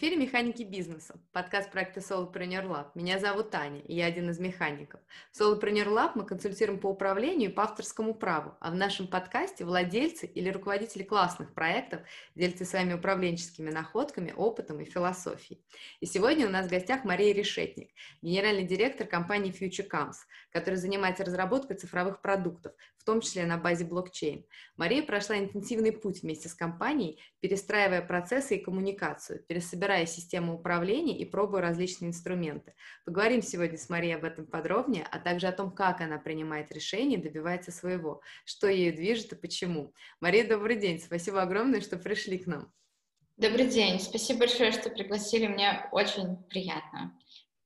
Эфире «Механики бизнеса», подкаст проекта Solopreneur Lab. Меня зовут Таня, и я один из механиков. В Solopreneur Lab мы консультируем по управлению и по авторскому праву, а в нашем подкасте владельцы или руководители классных проектов делятся своими управленческими находками, опытом и философией. И сегодня у нас в гостях Мария Решетник, генеральный директор компании Future Comes, которая занимается разработкой цифровых продуктов, в том числе на базе блокчейн. Мария прошла интенсивный путь вместе с компанией, перестраивая процессы и коммуникацию, пересобирая собирая систему управления и пробуя различные инструменты. Поговорим сегодня с Марией об этом подробнее, а также о том, как она принимает решения и добивается своего, что ею движет и почему. Мария, добрый день, спасибо огромное, что пришли к нам. Добрый день, спасибо большое, что пригласили, мне очень приятно.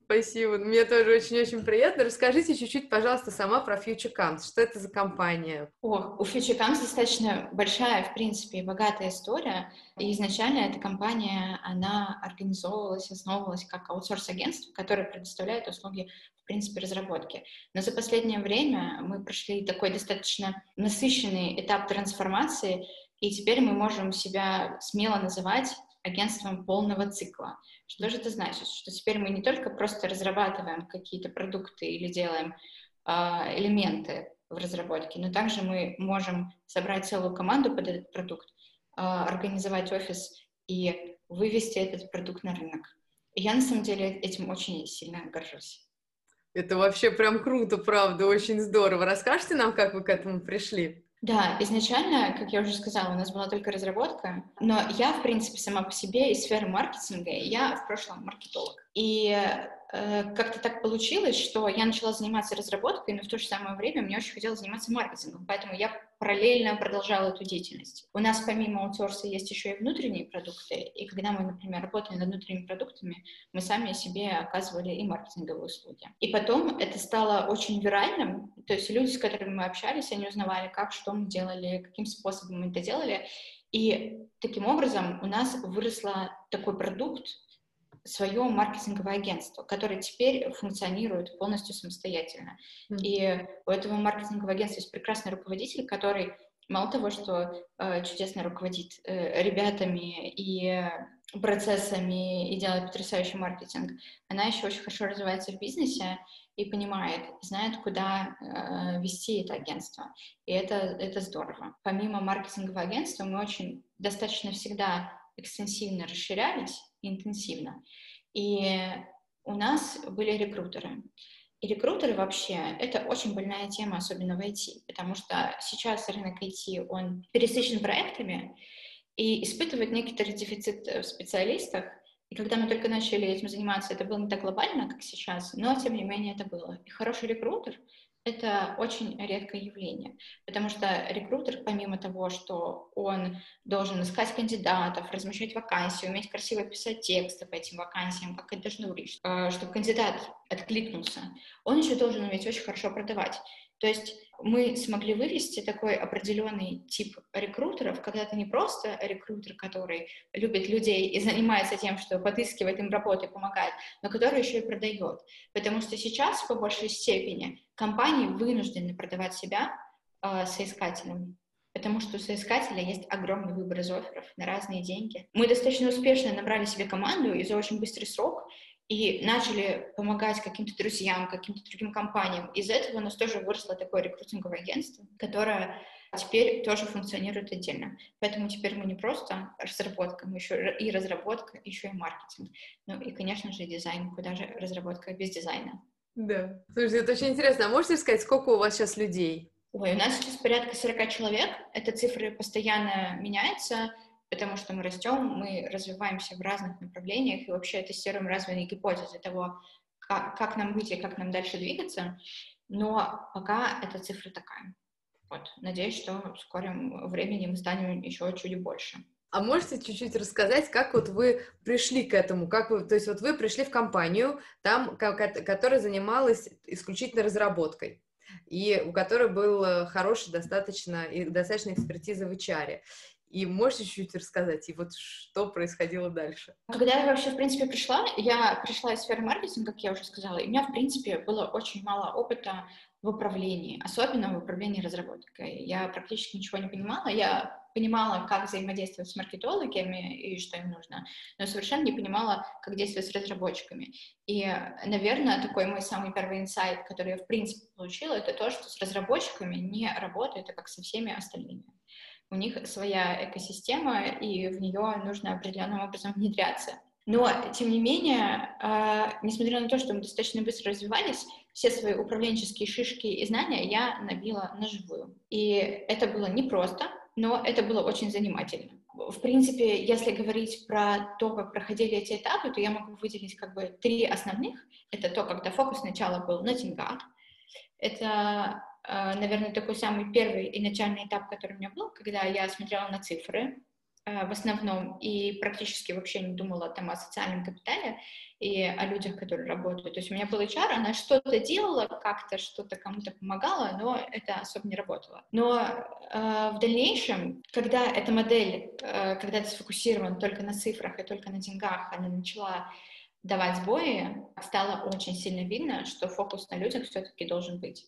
Спасибо. Мне тоже очень-очень приятно. Расскажите чуть-чуть, пожалуйста, сама про Future. Что это за компания? О, у Future достаточно большая, в принципе, и богатая история. И изначально эта компания, она организовывалась, основывалась как аутсорс-агентство, которое предоставляет услуги в принципе, разработки. Но за последнее время мы прошли такой достаточно насыщенный этап трансформации, и теперь мы можем себя смело называть агентством полного цикла. Что же это значит? Что теперь мы не только просто разрабатываем какие-то продукты или делаем э, элементы в разработке, но также мы можем собрать целую команду под этот продукт, э, организовать офис и вывести этот продукт на рынок. И я на самом деле этим очень сильно горжусь. Это вообще прям круто, правда, очень здорово. Расскажите нам, как вы к этому пришли? Да, изначально, как я уже сказала, у нас была только разработка, но я, в принципе, сама по себе из сферы маркетинга, я в прошлом маркетолог. И Э, как-то так получилось, что я начала заниматься разработкой, но в то же самое время мне очень хотелось заниматься маркетингом, поэтому я параллельно продолжала эту деятельность. У нас помимо аутсорса есть еще и внутренние продукты, и когда мы, например, работали над внутренними продуктами, мы сами себе оказывали и маркетинговые услуги. И потом это стало очень виральным, то есть люди, с которыми мы общались, они узнавали, как, что мы делали, каким способом мы это делали, и таким образом у нас выросла такой продукт, свое маркетинговое агентство, которое теперь функционирует полностью самостоятельно. Mm-hmm. И у этого маркетингового агентства есть прекрасный руководитель, который мало того, что э, чудесно руководит э, ребятами и процессами и делает потрясающий маркетинг, она еще очень хорошо развивается в бизнесе и понимает, знает, куда э, вести это агентство. И это, это здорово. Помимо маркетингового агентства мы очень достаточно всегда экстенсивно расширялись, интенсивно. И у нас были рекрутеры. И рекрутеры вообще — это очень больная тема, особенно в IT, потому что сейчас рынок IT, он пересыщен проектами и испытывает некоторый дефицит в специалистах. И когда мы только начали этим заниматься, это было не так глобально, как сейчас, но тем не менее это было. И хороший рекрутер — это очень редкое явление, потому что рекрутер, помимо того, что он должен искать кандидатов, размещать вакансии, уметь красиво писать тексты по этим вакансиям, как это должно выглядеть, э, чтобы кандидат откликнулся, он еще должен уметь очень хорошо продавать. То есть мы смогли вывести такой определенный тип рекрутеров, когда ты не просто рекрутер, который любит людей и занимается тем, что подыскивает им работу и помогает, но который еще и продает. Потому что сейчас, по большей степени, компании вынуждены продавать себя э, соискателям, потому что у соискателя есть огромный выбор из офферов на разные деньги. Мы достаточно успешно набрали себе команду и за очень быстрый срок и начали помогать каким-то друзьям, каким-то другим компаниям. Из этого у нас тоже выросло такое рекрутинговое агентство, которое теперь тоже функционирует отдельно. Поэтому теперь мы не просто разработка, мы еще и разработка, еще и маркетинг. Ну и, конечно же, дизайн, куда же разработка без дизайна. Да. Слушайте, это очень интересно. А можете сказать, сколько у вас сейчас людей? Ой, у нас сейчас порядка 40 человек. Эта цифра постоянно меняется потому что мы растем, мы развиваемся в разных направлениях и вообще тестируем разные гипотезы того, как, как нам быть и как нам дальше двигаться, но пока эта цифра такая. Вот. Надеюсь, что в скором времени мы станем еще чуть больше. А можете чуть-чуть рассказать, как вот вы пришли к этому? Как вы, то есть вот вы пришли в компанию, там, которая занималась исключительно разработкой и у которой был э, хороший достаточно, и достаточно экспертиза в HR. И можете чуть-чуть рассказать, и вот что происходило дальше? Когда я вообще, в принципе, пришла, я пришла из сферы маркетинга, как я уже сказала, и у меня, в принципе, было очень мало опыта в управлении, особенно в управлении разработкой. Я практически ничего не понимала, я понимала, как взаимодействовать с маркетологами и что им нужно, но совершенно не понимала, как действовать с разработчиками. И, наверное, такой мой самый первый инсайт, который я, в принципе, получила, это то, что с разработчиками не работает, как со всеми остальными. У них своя экосистема, и в нее нужно определенным образом внедряться. Но, тем не менее, э, несмотря на то, что мы достаточно быстро развивались, все свои управленческие шишки и знания я набила на живую. И это было непросто, но это было очень занимательно. В принципе, если говорить про то, как проходили эти этапы, то я могу выделить как бы три основных. Это то, когда фокус сначала был на деньгах. Это, наверное, такой самый первый и начальный этап, который у меня был, когда я смотрела на цифры, Э, в основном и практически вообще не думала там о социальном капитале и о людях, которые работают. То есть у меня был HR, она что-то делала, как-то что-то кому-то помогала, но это особо не работало. Но э, в дальнейшем, когда эта модель, э, когда ты сфокусирован только на цифрах и только на деньгах, она начала давать сбои, стало очень сильно видно, что фокус на людях все-таки должен быть.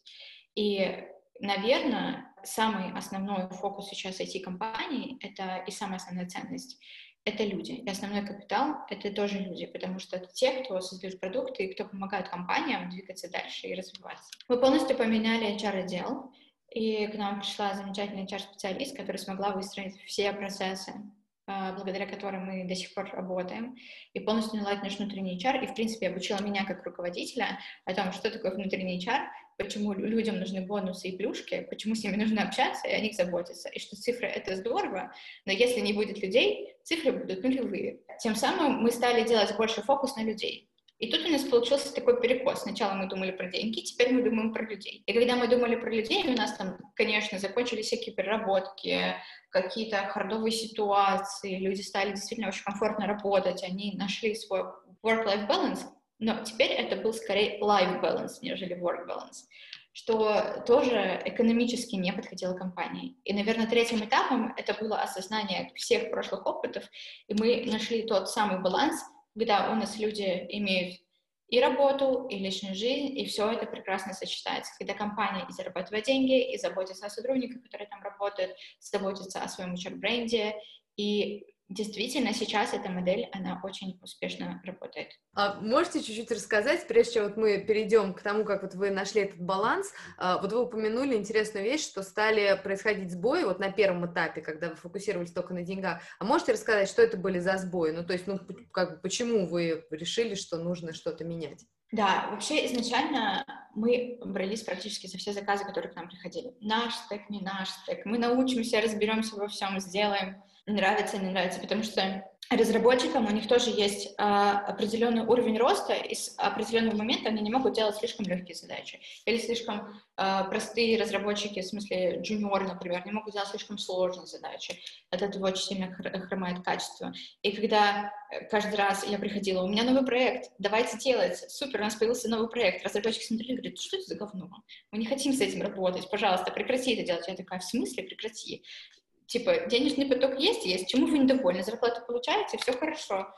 И наверное, самый основной фокус сейчас IT-компаний это и самая основная ценность это люди. И основной капитал — это тоже люди, потому что это те, кто создают продукты и кто помогают компаниям двигаться дальше и развиваться. Мы полностью поменяли HR-отдел, и к нам пришла замечательная HR-специалист, которая смогла выстроить все процессы, а, благодаря которым мы до сих пор работаем, и полностью наладить наш внутренний HR, и, в принципе, обучила меня как руководителя о том, что такое внутренний HR, почему людям нужны бонусы и плюшки, почему с ними нужно общаться и о них заботиться, и что цифры — это здорово, но если не будет людей, цифры будут нулевые. Тем самым мы стали делать больше фокус на людей. И тут у нас получился такой перекос. Сначала мы думали про деньги, теперь мы думаем про людей. И когда мы думали про людей, у нас там, конечно, закончились всякие переработки, какие-то хардовые ситуации, люди стали действительно очень комфортно работать, они нашли свой work-life balance, но теперь это был скорее life balance, нежели work balance, что тоже экономически не подходило компании. И, наверное, третьим этапом это было осознание всех прошлых опытов, и мы нашли тот самый баланс, когда у нас люди имеют и работу, и личную жизнь, и все это прекрасно сочетается. Когда компания и зарабатывает деньги, и заботится о сотрудниках, которые там работают, заботится о своем HR-бренде, и действительно сейчас эта модель, она очень успешно работает. А можете чуть-чуть рассказать, прежде чем вот мы перейдем к тому, как вот вы нашли этот баланс, а, вот вы упомянули интересную вещь, что стали происходить сбои вот на первом этапе, когда вы фокусировались только на деньгах. А можете рассказать, что это были за сбои? Ну, то есть, ну, как бы, почему вы решили, что нужно что-то менять? Да, вообще изначально мы брались практически за все заказы, которые к нам приходили. Наш стек, не наш стек. Мы научимся, разберемся во всем, сделаем нравится, не нравится, потому что разработчикам у них тоже есть а, определенный уровень роста, и с определенного момента они не могут делать слишком легкие задачи. Или слишком а, простые разработчики, в смысле джуниор, например, не могут делать слишком сложные задачи. От этого очень сильно хромает качество. И когда э, каждый раз я приходила, у меня новый проект, давайте делать, супер, у нас появился новый проект. Разработчики смотрели и говорят, что это за говно? Мы не хотим с этим работать, пожалуйста, прекрати это делать. Я такая, в смысле прекрати? Типа, денежный поток есть, есть, чему вы недовольны, зарплату получаете, все хорошо.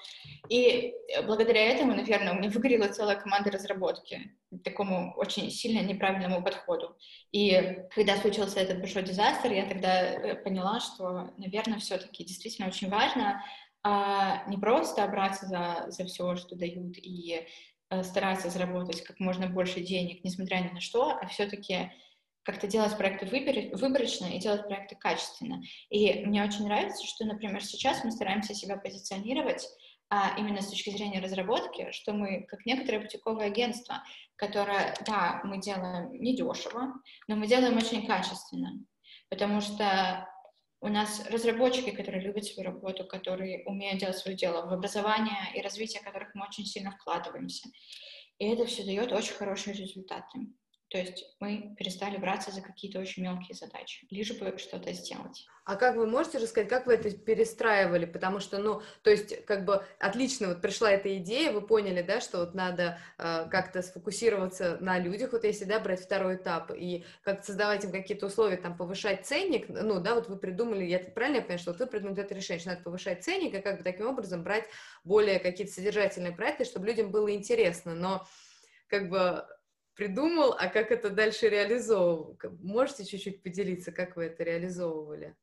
И э, благодаря этому, наверное, у меня выгорела целая команда разработки, такому очень сильно неправильному подходу. И когда случился этот большой дизастер, я тогда э, поняла, что, наверное, все-таки действительно очень важно а, не просто браться за, за все, что дают, и а, стараться заработать как можно больше денег, несмотря ни на что, а все-таки как-то делать проекты выборочно и делать проекты качественно. И мне очень нравится, что, например, сейчас мы стараемся себя позиционировать а именно с точки зрения разработки, что мы как некоторое бутиковое агентство, которое, да, мы делаем недешево, но мы делаем очень качественно, потому что у нас разработчики, которые любят свою работу, которые умеют делать свое дело, в образование и развитие которых мы очень сильно вкладываемся. И это все дает очень хорошие результаты. То есть мы перестали браться за какие-то очень мелкие задачи, лишь бы что-то сделать. А как вы можете рассказать, как вы это перестраивали? Потому что, ну, то есть, как бы отлично вот пришла эта идея, вы поняли, да, что вот надо э, как-то сфокусироваться на людях, вот если, да, брать второй этап и как-то создавать им какие-то условия, там, повышать ценник, ну, да, вот вы придумали, я правильно понимаю, что вот вы придумали это решение, что надо повышать ценник и как бы таким образом брать более какие-то содержательные проекты, чтобы людям было интересно, но как бы придумал, а как это дальше реализовывал? Можете чуть-чуть поделиться, как вы это реализовывали?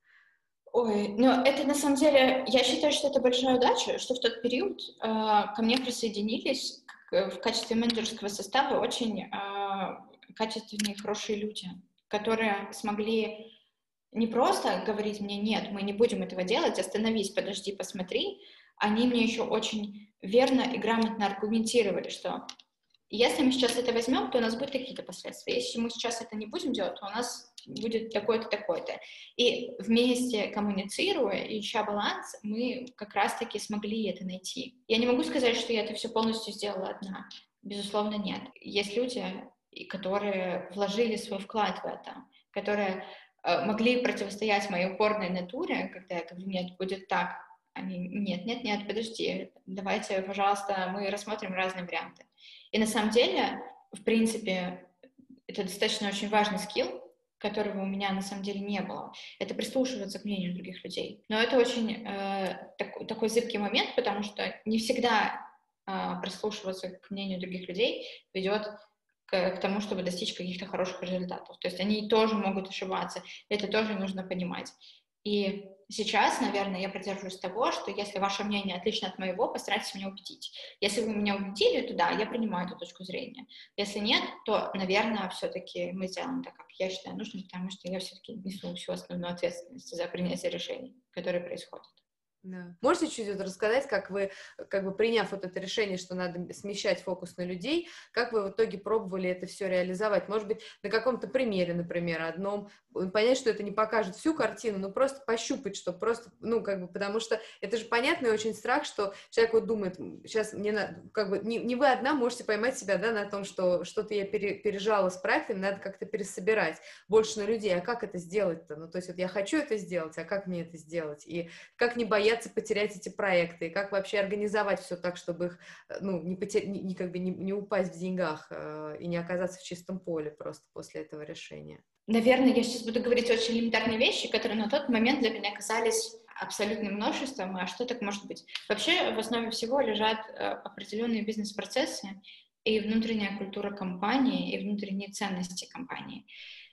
Ой, ну это на самом деле, я считаю, что это большая удача, что в тот период э, ко мне присоединились к, в качестве менеджерского состава очень э, качественные, хорошие люди, которые смогли не просто говорить мне, нет, мы не будем этого делать, остановись, подожди, посмотри, они мне еще очень верно и грамотно аргументировали, что если мы сейчас это возьмем, то у нас будут какие-то последствия. Если мы сейчас это не будем делать, то у нас будет такое-то, такое-то. И вместе коммуницируя ища баланс, мы как раз-таки смогли это найти. Я не могу сказать, что я это все полностью сделала одна. Безусловно, нет. Есть люди, которые вложили свой вклад в это, которые э, могли противостоять моей упорной натуре, когда я говорю, нет, будет так, они, нет, нет, нет, подожди, давайте, пожалуйста, мы рассмотрим разные варианты. И на самом деле, в принципе, это достаточно очень важный скилл, которого у меня на самом деле не было. Это прислушиваться к мнению других людей. Но это очень э, так, такой зыбкий момент, потому что не всегда э, прислушиваться к мнению других людей ведет к, к тому, чтобы достичь каких-то хороших результатов. То есть они тоже могут ошибаться, это тоже нужно понимать. И сейчас, наверное, я придерживаюсь того, что если ваше мнение отлично от моего, постарайтесь меня убедить. Если вы меня убедили, то да, я принимаю эту точку зрения. Если нет, то, наверное, все-таки мы сделаем так, как я считаю нужным, потому что я все-таки несу всю основную ответственность за принятие решений, которые происходят. Да. Можете чуть-чуть рассказать, как вы, как бы приняв вот это решение, что надо смещать фокус на людей, как вы в итоге пробовали это все реализовать? Может быть, на каком-то примере, например, одном, понять, что это не покажет всю картину, но просто пощупать, что просто, ну, как бы, потому что это же понятный очень страх, что человек вот думает, сейчас мне надо, как бы, не, не вы одна можете поймать себя, да, на том, что что-то я пере, пережала с проектами, надо как-то пересобирать больше на людей, а как это сделать-то? Ну, то есть вот я хочу это сделать, а как мне это сделать? И как не бояться бояться потерять эти проекты, и как вообще организовать все так, чтобы их, э, ну, не, потер... не, как бы не, не упасть в деньгах э, и не оказаться в чистом поле просто после этого решения. Наверное, я сейчас буду говорить очень элементарные вещи, которые на тот момент для меня казались абсолютным множеством, а что так может быть? Вообще в основе всего лежат э, определенные бизнес-процессы и внутренняя культура компании, и внутренние ценности компании.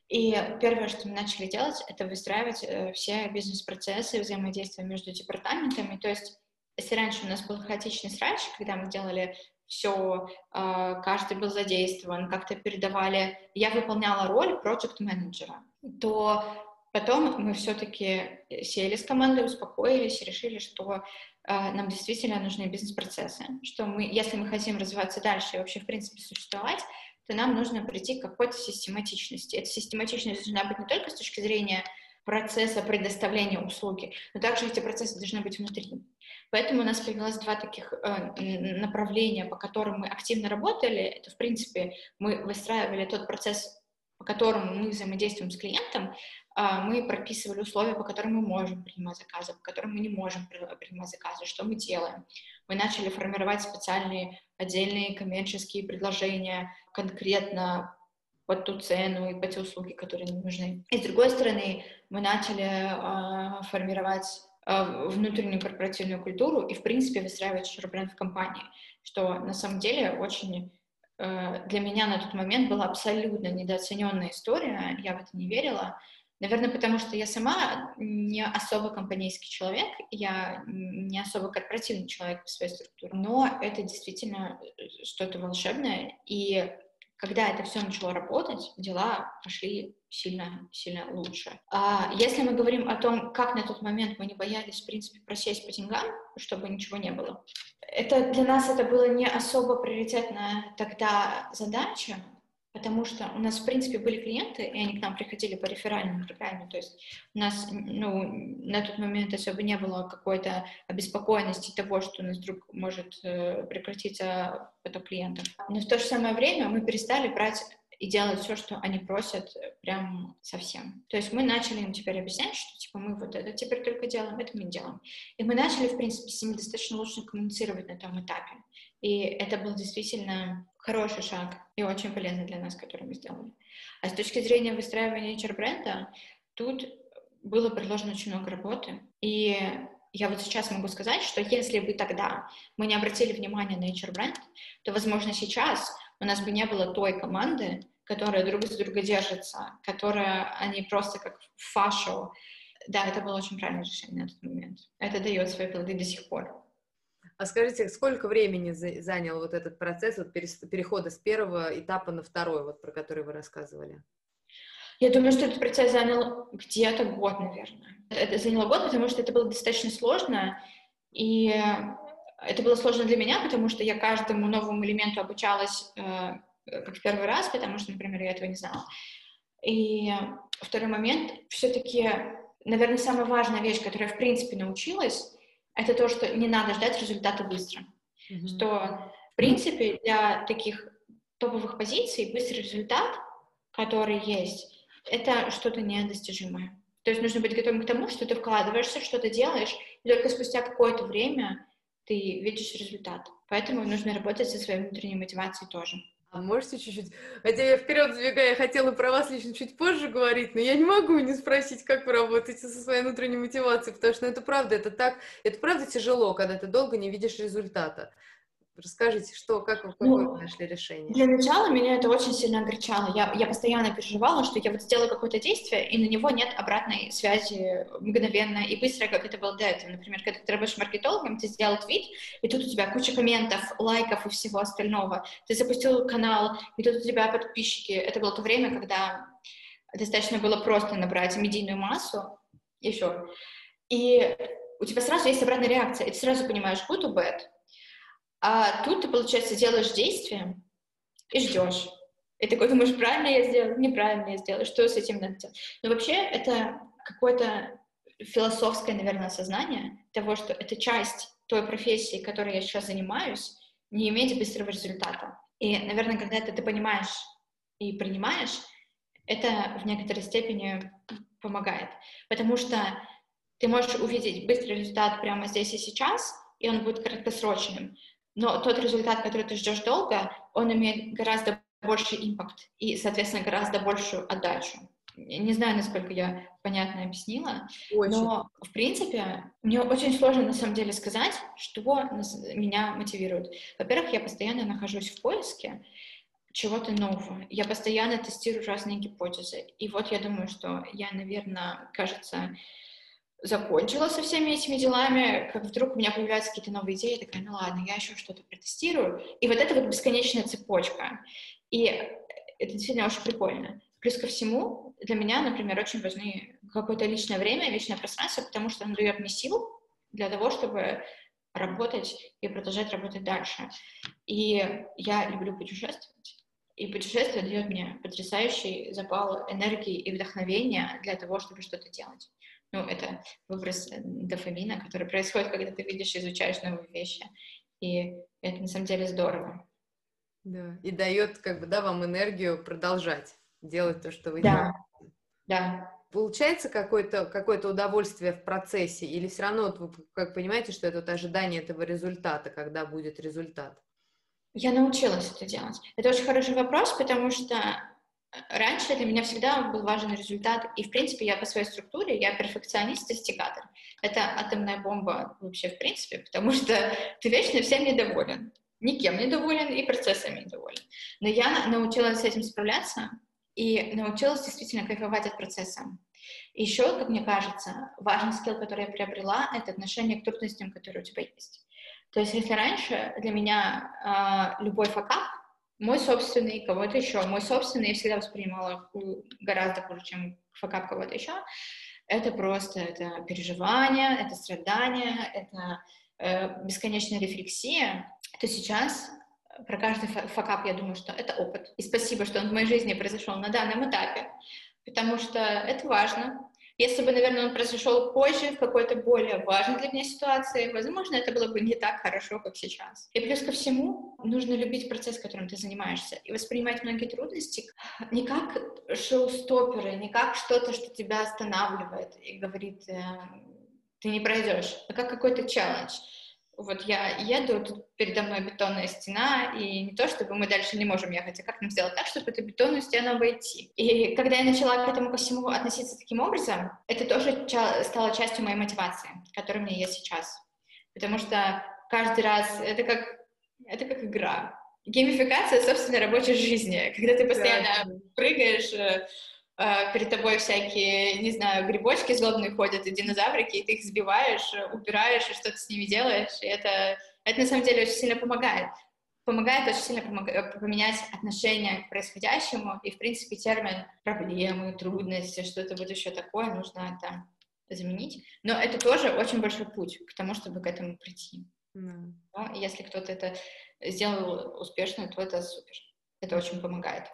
И первое, что мы начали делать, это выстраивать э, все бизнес-процессы, взаимодействия между департаментами. То есть, если раньше у нас был хаотичный срач, когда мы делали все, э, каждый был задействован, как-то передавали, я выполняла роль проект-менеджера, то потом мы все-таки сели с командой, успокоились решили, что э, нам действительно нужны бизнес-процессы, что мы, если мы хотим развиваться дальше и вообще, в принципе, существовать, то нам нужно прийти к какой-то систематичности. Эта систематичность должна быть не только с точки зрения процесса предоставления услуги, но также эти процессы должны быть внутри. Поэтому у нас появилось два таких э, направления, по которым мы активно работали. Это, в принципе, мы выстраивали тот процесс, по которому мы взаимодействуем с клиентом, а, мы прописывали условия, по которым мы можем принимать заказы, по которым мы не можем принимать заказы, что мы делаем. Мы начали формировать специальные отдельные коммерческие предложения конкретно под ту цену и по те услуги, которые нам нужны. И с другой стороны, мы начали э, формировать э, внутреннюю корпоративную культуру и, в принципе, выстраивать HR-бренд в компании, что на самом деле очень э, для меня на тот момент была абсолютно недооцененная история, я в это не верила, Наверное, потому что я сама не особо компанейский человек, я не особо корпоративный человек по своей структуре, но это действительно э, что-то волшебное, и когда это все начало работать, дела пошли сильно-сильно лучше. А если мы говорим о том, как на тот момент мы не боялись, в принципе, просесть по деньгам, чтобы ничего не было, это для нас это было не особо приоритетная тогда задача, потому что у нас, в принципе, были клиенты, и они к нам приходили по реферальной программе, то есть у нас, ну, на тот момент особо не было какой-то обеспокоенности того, что у нас вдруг может э, прекратиться поток клиентов. Но в то же самое время мы перестали брать и делать все, что они просят, прям совсем. То есть мы начали им теперь объяснять, что типа мы вот это теперь только делаем, это мы делаем. И мы начали, в принципе, с ними достаточно лучше коммуницировать на том этапе. И это был действительно хороший шаг и очень полезный для нас, который мы сделали. А с точки зрения выстраивания HR-бренда, тут было предложено очень много работы. И я вот сейчас могу сказать, что если бы тогда мы не обратили внимания на HR-бренд, то, возможно, сейчас у нас бы не было той команды, которая друг за друга держится, которая они просто как фашу да, это было очень правильное решение на тот момент. Это дает свои плоды до сих пор. А скажите, сколько времени занял вот этот процесс вот перехода с первого этапа на второй, вот про который вы рассказывали? Я думаю, что этот процесс занял где-то год, наверное. Это заняло год, потому что это было достаточно сложно, и это было сложно для меня, потому что я каждому новому элементу обучалась э, как в первый раз, потому что, например, я этого не знала. И второй момент, все-таки, наверное, самая важная вещь, которую я, в принципе, научилась, это то, что не надо ждать результата быстро. Mm-hmm. Что, в принципе, для таких топовых позиций быстрый результат, который есть, это что-то недостижимое. То есть нужно быть готовым к тому, что ты вкладываешься, что-то делаешь, и только спустя какое-то время ты видишь результат. Поэтому нужно работать со своей внутренней мотивацией тоже. А можете чуть-чуть... Хотя я вперед забегая, я хотела про вас лично чуть позже говорить, но я не могу не спросить, как вы работаете со своей внутренней мотивацией, потому что ну, это правда, это так, это правда тяжело, когда ты долго не видишь результата. Расскажите, что, как вы, какое ну, нашли решение? Для начала меня это очень сильно огорчало. Я, я постоянно переживала, что я вот сделала какое-то действие, и на него нет обратной связи мгновенно и быстро, как это было до этого. Например, когда ты работаешь маркетологом, ты сделал твит, и тут у тебя куча комментов, лайков и всего остального. Ты запустил канал, и тут у тебя подписчики. Это было то время, когда достаточно было просто набрать медийную массу, еще. И у тебя сразу есть обратная реакция, и ты сразу понимаешь, good or bad, а тут ты, получается, делаешь действие и ждешь. И такой думаешь, правильно я сделал, неправильно я сделал, что с этим надо делать. Но вообще это какое-то философское, наверное, осознание того, что это часть той профессии, которой я сейчас занимаюсь, не иметь быстрого результата. И, наверное, когда это ты понимаешь и принимаешь, это в некоторой степени помогает. Потому что ты можешь увидеть быстрый результат прямо здесь и сейчас, и он будет краткосрочным но тот результат, который ты ждешь долго, он имеет гораздо больший импакт и, соответственно, гораздо большую отдачу. Не знаю, насколько я понятно объяснила, очень. но, в принципе, мне очень сложно, на самом деле, сказать, что меня мотивирует. Во-первых, я постоянно нахожусь в поиске чего-то нового. Я постоянно тестирую разные гипотезы. И вот я думаю, что я, наверное, кажется, закончила со всеми этими делами, как вдруг у меня появляются какие-то новые идеи, я такая, ну ладно, я еще что-то протестирую. И вот это вот бесконечная цепочка. И это действительно очень прикольно. Плюс ко всему, для меня, например, очень важны какое-то личное время, личное пространство, потому что оно дает мне сил для того, чтобы работать и продолжать работать дальше. И я люблю путешествовать. И путешествие дает мне потрясающий запал энергии и вдохновения для того, чтобы что-то делать. Ну, это выброс э, дофамина, который происходит, когда ты видишь, изучаешь новые вещи. И это на самом деле здорово. Да, и дает как бы, да, вам энергию продолжать делать то, что вы да. делаете. Да. Получается какое-то какое удовольствие в процессе, или все равно вот вы как понимаете, что это вот ожидание этого результата, когда будет результат? Я научилась это делать. Это очень хороший вопрос, потому что раньше для меня всегда был важен результат, и, в принципе, я по своей структуре, я перфекционист-достигатор. Это атомная бомба вообще, в принципе, потому что ты вечно всем недоволен. Никем недоволен и процессами недоволен. Но я научилась с этим справляться и научилась действительно кайфовать от процесса. Еще, как мне кажется, важный скилл, который я приобрела, это отношение к трудностям, которые у тебя есть. То есть, если раньше для меня э, любой факап мой собственный, кого-то еще. Мой собственный я всегда воспринимала гораздо хуже, чем факап кого-то еще. Это просто это переживание, это страдание, это э, бесконечная рефлексия. То сейчас про каждый факап я думаю, что это опыт. И спасибо, что он в моей жизни произошел на данном этапе, потому что это важно. Если бы, наверное, он произошел позже, в какой-то более важной для меня ситуации, возможно, это было бы не так хорошо, как сейчас. И плюс ко всему, нужно любить процесс, которым ты занимаешься, и воспринимать многие трудности не как шоу-стоперы, не как что-то, что тебя останавливает и говорит, э, ты не пройдешь, а как какой-то челлендж вот я еду, тут передо мной бетонная стена, и не то, чтобы мы дальше не можем ехать, а как нам сделать так, чтобы эту бетонную стену обойти. И когда я начала к этому ко всему относиться таким образом, это тоже стало частью моей мотивации, которая у меня есть сейчас. Потому что каждый раз это как, это как игра. Геймификация собственной рабочей жизни, когда ты постоянно да. прыгаешь, э, перед тобой всякие, не знаю, грибочки злобные ходят и динозаврики, и ты их сбиваешь, убираешь, и что-то с ними делаешь, и это, это на самом деле очень сильно помогает. Помогает очень сильно помог... Э, поменять отношение к происходящему, и, в принципе, термин проблемы, трудности, что-то вот еще такое нужно там заменить. Но это тоже очень большой путь к тому, чтобы к этому прийти. Mm. Но если кто-то это сделал успешно, то это супер. Это очень помогает.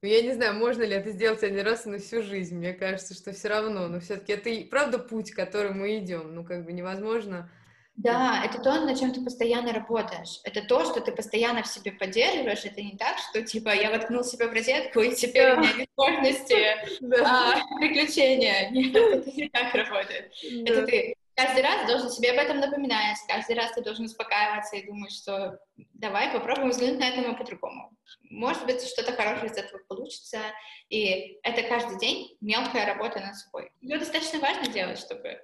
Ну, я не знаю, можно ли это сделать один раз на всю жизнь. Мне кажется, что все равно. Но все-таки это и правда путь, который мы идем. Ну, как бы невозможно. Да, это то, над чем ты постоянно работаешь. Это то, что ты постоянно в себе поддерживаешь. Это не так, что типа я воткнул себя в розетку, и теперь у меня нет возможности а, приключения. Нет, это не так работает. Это ты каждый раз должен себе об этом напоминать, каждый раз ты должен успокаиваться и думать, что давай попробуем взглянуть на это по-другому. Может быть, что-то хорошее из этого получится, и это каждый день мелкая работа над собой. Ее достаточно важно делать, чтобы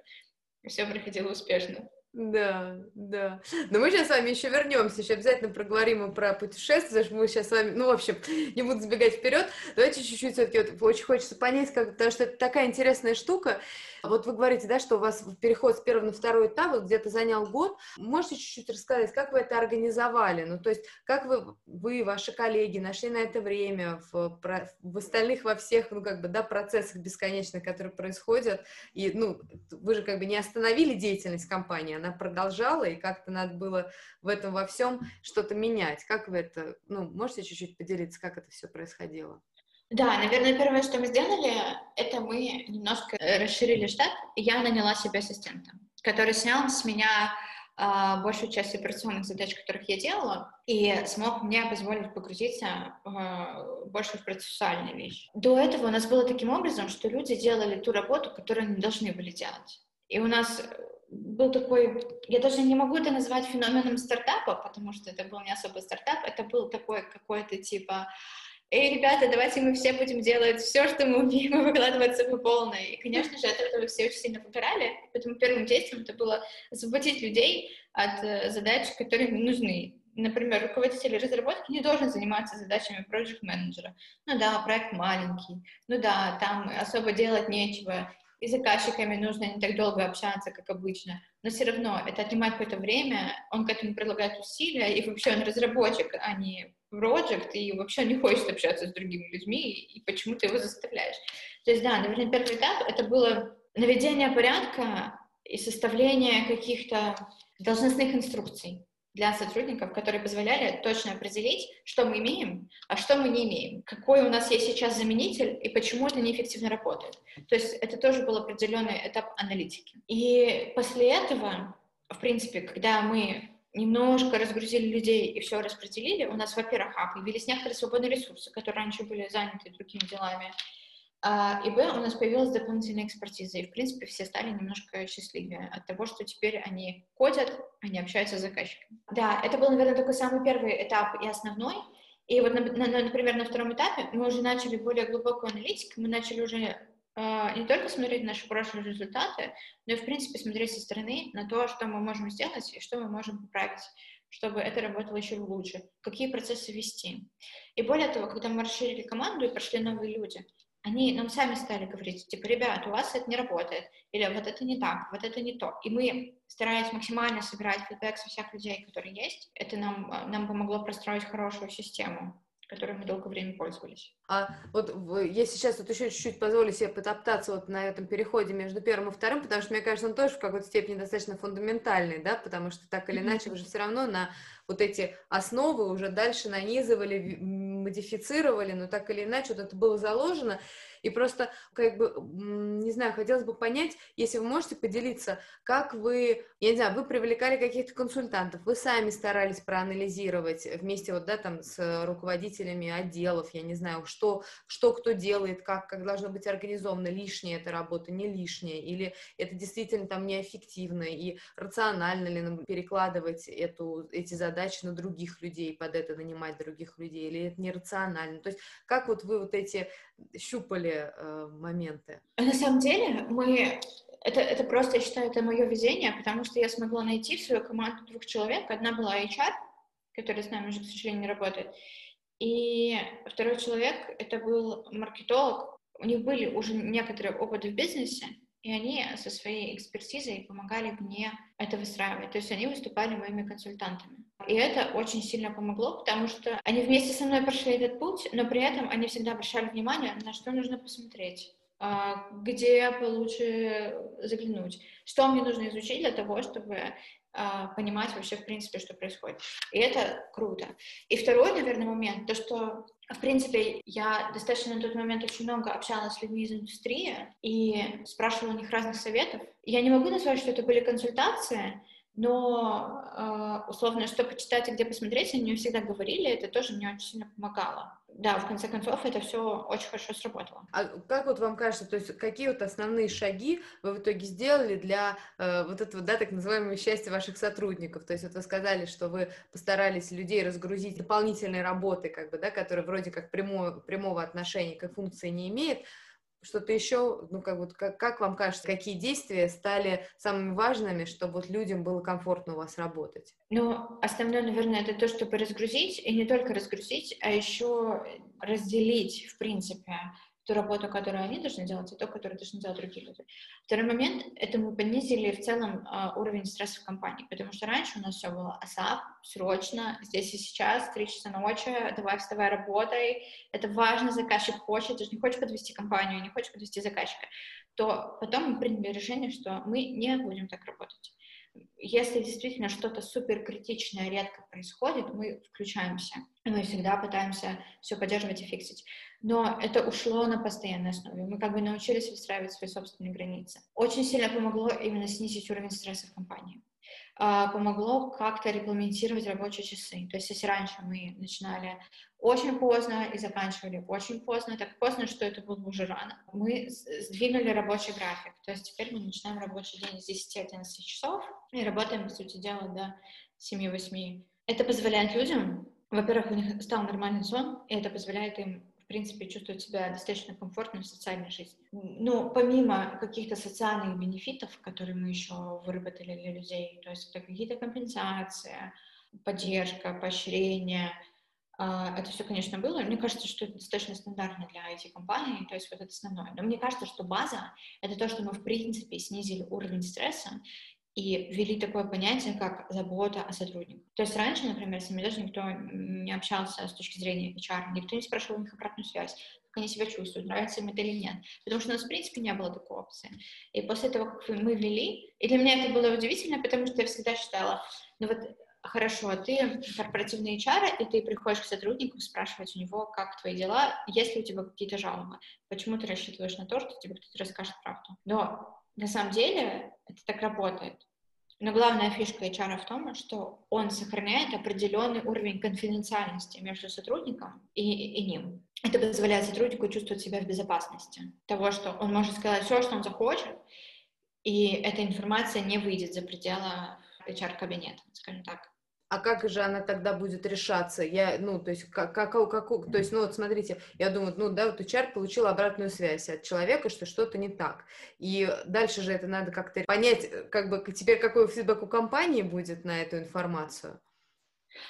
все проходило успешно. Да, да. Но мы сейчас с вами еще вернемся, еще обязательно проговорим про путешествия, потому что мы сейчас с вами, ну, в общем, не буду забегать вперед. Давайте чуть-чуть все-таки вот, очень хочется понять, как, потому что это такая интересная штука. Вот вы говорите, да, что у вас переход с первого на второй этап вот где-то занял год. Можете чуть-чуть рассказать, как вы это организовали? Ну, то есть, как вы, вы, ваши коллеги нашли на это время в, в остальных, во всех, ну, как бы, да, процессах бесконечных, которые происходят? И, ну, вы же как бы не остановили деятельность компании, она продолжала, и как-то надо было в этом во всем что-то менять. Как вы это, ну, можете чуть-чуть поделиться, как это все происходило? Да, наверное, первое, что мы сделали, это мы немножко расширили штат, и я наняла себе ассистента, который снял с меня Uh, большую часть операционных задач, которых я делала, и смог мне позволить погрузиться uh, больше в процессуальные вещи. До этого у нас было таким образом, что люди делали ту работу, которую они должны были делать. И у нас был такой, я даже не могу это назвать феноменом стартапа, потому что это был не особо стартап, это был такой какой-то типа эй, ребята, давайте мы все будем делать все, что мы умеем, и выкладываться по полной. И, конечно же, от этого все очень сильно выгорали, поэтому первым действием это было освободить людей от э, задач, которые им нужны. Например, руководитель разработки не должен заниматься задачами проект менеджера Ну да, проект маленький, ну да, там особо делать нечего, и заказчиками нужно не так долго общаться, как обычно, но все равно это отнимает какое-то время, он к этому прилагает усилия, и вообще он разработчик, а не project, и вообще не хочет общаться с другими людьми, и почему ты его заставляешь. То есть, да, наверное, первый этап — это было наведение порядка и составление каких-то должностных инструкций для сотрудников, которые позволяли точно определить, что мы имеем, а что мы не имеем, какой у нас есть сейчас заменитель и почему это неэффективно работает. То есть это тоже был определенный этап аналитики. И после этого, в принципе, когда мы немножко разгрузили людей и все распределили, у нас, во-первых, а, появились некоторые свободные ресурсы, которые раньше были заняты другими делами, и, б, у нас появилась дополнительная экспертиза, и, в принципе, все стали немножко счастливее от того, что теперь они кодят, они общаются с заказчиком. Да, это был, наверное, такой самый первый этап и основной, и вот, например, на втором этапе мы уже начали более глубокую аналитику, мы начали уже Uh, не только смотреть наши прошлые результаты, но и, в принципе, смотреть со стороны на то, что мы можем сделать и что мы можем поправить, чтобы это работало еще лучше, какие процессы вести. И более того, когда мы расширили команду и прошли новые люди, они нам сами стали говорить, типа, ребят, у вас это не работает, или вот это не так, вот это не то. И мы старались максимально собирать фидбэк со всех людей, которые есть. Это нам, нам помогло простроить хорошую систему которой мы долгое время пользовались. А вот я сейчас вот еще чуть-чуть позволю себе потоптаться вот на этом переходе между первым и вторым, потому что, мне кажется, он тоже в какой-то степени достаточно фундаментальный, да, потому что так или иначе вы же все равно на вот эти основы уже дальше нанизывали, модифицировали, но так или иначе вот это было заложено, и просто, как бы, не знаю, хотелось бы понять, если вы можете поделиться, как вы, я не знаю, вы привлекали каких-то консультантов, вы сами старались проанализировать вместе вот, да, там, с руководителями отделов, я не знаю, что, что кто делает, как, как должно быть организовано, лишняя эта работа, не лишняя, или это действительно там неэффективно, и рационально ли нам перекладывать эту, эти задачи на других людей, под это нанимать других людей, или это нерационально. То есть как вот вы вот эти щупали э, моменты? На самом деле мы это, это просто, я считаю, это мое везение, потому что я смогла найти свою команду двух человек. Одна была HR, которая с нами уже, к сожалению, не работает. И второй человек, это был маркетолог, у них были уже некоторые опыты в бизнесе, и они со своей экспертизой помогали мне это выстраивать. То есть они выступали моими консультантами. И это очень сильно помогло, потому что они вместе со мной прошли этот путь, но при этом они всегда обращали внимание, на что нужно посмотреть а, где получше заглянуть, что мне нужно изучить для того, чтобы а, понимать вообще, в принципе, что происходит. И это круто. И второй, наверное, момент, то, что, в принципе, я достаточно на тот момент очень много общалась с людьми из индустрии и спрашивала у них разных советов. Я не могу назвать, что это были консультации, но, э, условно, что почитать и где посмотреть, они мне всегда говорили, это тоже мне очень сильно помогало. Да, в конце концов, это все очень хорошо сработало. А как вот вам кажется, то есть какие вот основные шаги вы в итоге сделали для э, вот этого, да, так называемого счастья ваших сотрудников? То есть вот вы сказали, что вы постарались людей разгрузить дополнительной работы, как бы, да, которая вроде как прямого, прямого отношения к функции не имеет, что-то еще, ну, как, вот, как, как вам кажется, какие действия стали самыми важными, чтобы вот людям было комфортно у вас работать? Ну, основное, наверное, это то, чтобы разгрузить, и не только разгрузить, а еще разделить, в принципе, ту работу, которую они должны делать, и то, которую должны делать другие люди. Второй момент — это мы понизили в целом uh, уровень стресса в компании, потому что раньше у нас все было асап, срочно, здесь и сейчас, три часа ночи, давай вставай, работай, это важно, заказчик хочет, ты же не хочешь подвести компанию, не хочешь подвести заказчика, то потом мы приняли решение, что мы не будем так работать. Если действительно что-то супер критичное редко происходит, мы включаемся. Мы всегда пытаемся все поддерживать и фиксить. Но это ушло на постоянной основе. Мы как бы научились выстраивать свои собственные границы. Очень сильно помогло именно снизить уровень стресса в компании. А, помогло как-то регламентировать рабочие часы. То есть если раньше мы начинали очень поздно и заканчивали очень поздно, так поздно, что это было уже рано, мы сдвинули рабочий график. То есть теперь мы начинаем рабочий день с 10-11 часов и работаем, по сути дела, до 7-8. Это позволяет людям, во-первых, у них стал нормальный сон, и это позволяет им в принципе, чувствовать себя достаточно комфортно в социальной жизни. Ну, помимо каких-то социальных бенефитов, которые мы еще выработали для людей, то есть это какие-то компенсации, поддержка, поощрение, а, это все, конечно, было. Мне кажется, что это достаточно стандартно для IT-компаний, то есть вот это основное. Но мне кажется, что база — это то, что мы, в принципе, снизили уровень стресса и ввели такое понятие, как забота о сотрудниках. То есть раньше, например, с ними даже никто не общался с точки зрения HR, никто не спрашивал у них обратную связь, как они себя чувствуют, нравится им это или нет, потому что у нас, в принципе, не было такой опции. И после того, как мы ввели, и для меня это было удивительно, потому что я всегда считала, ну вот хорошо, а ты корпоративный HR, и ты приходишь к сотруднику спрашивать у него, как твои дела, есть ли у тебя какие-то жалобы, почему ты рассчитываешь на то, что тебе кто-то расскажет правду. Но на самом деле это так работает. Но главная фишка HR в том, что он сохраняет определенный уровень конфиденциальности между сотрудником и, и ним. Это позволяет сотруднику чувствовать себя в безопасности. Того, что он может сказать все, что он захочет, и эта информация не выйдет за пределы HR-кабинета, скажем так а как же она тогда будет решаться? Я, ну, то есть, как, как, как, то есть, ну, вот смотрите, я думаю, ну, да, вот HR получил обратную связь от человека, что что-то не так. И дальше же это надо как-то понять, как бы, теперь какой фидбэк у компании будет на эту информацию.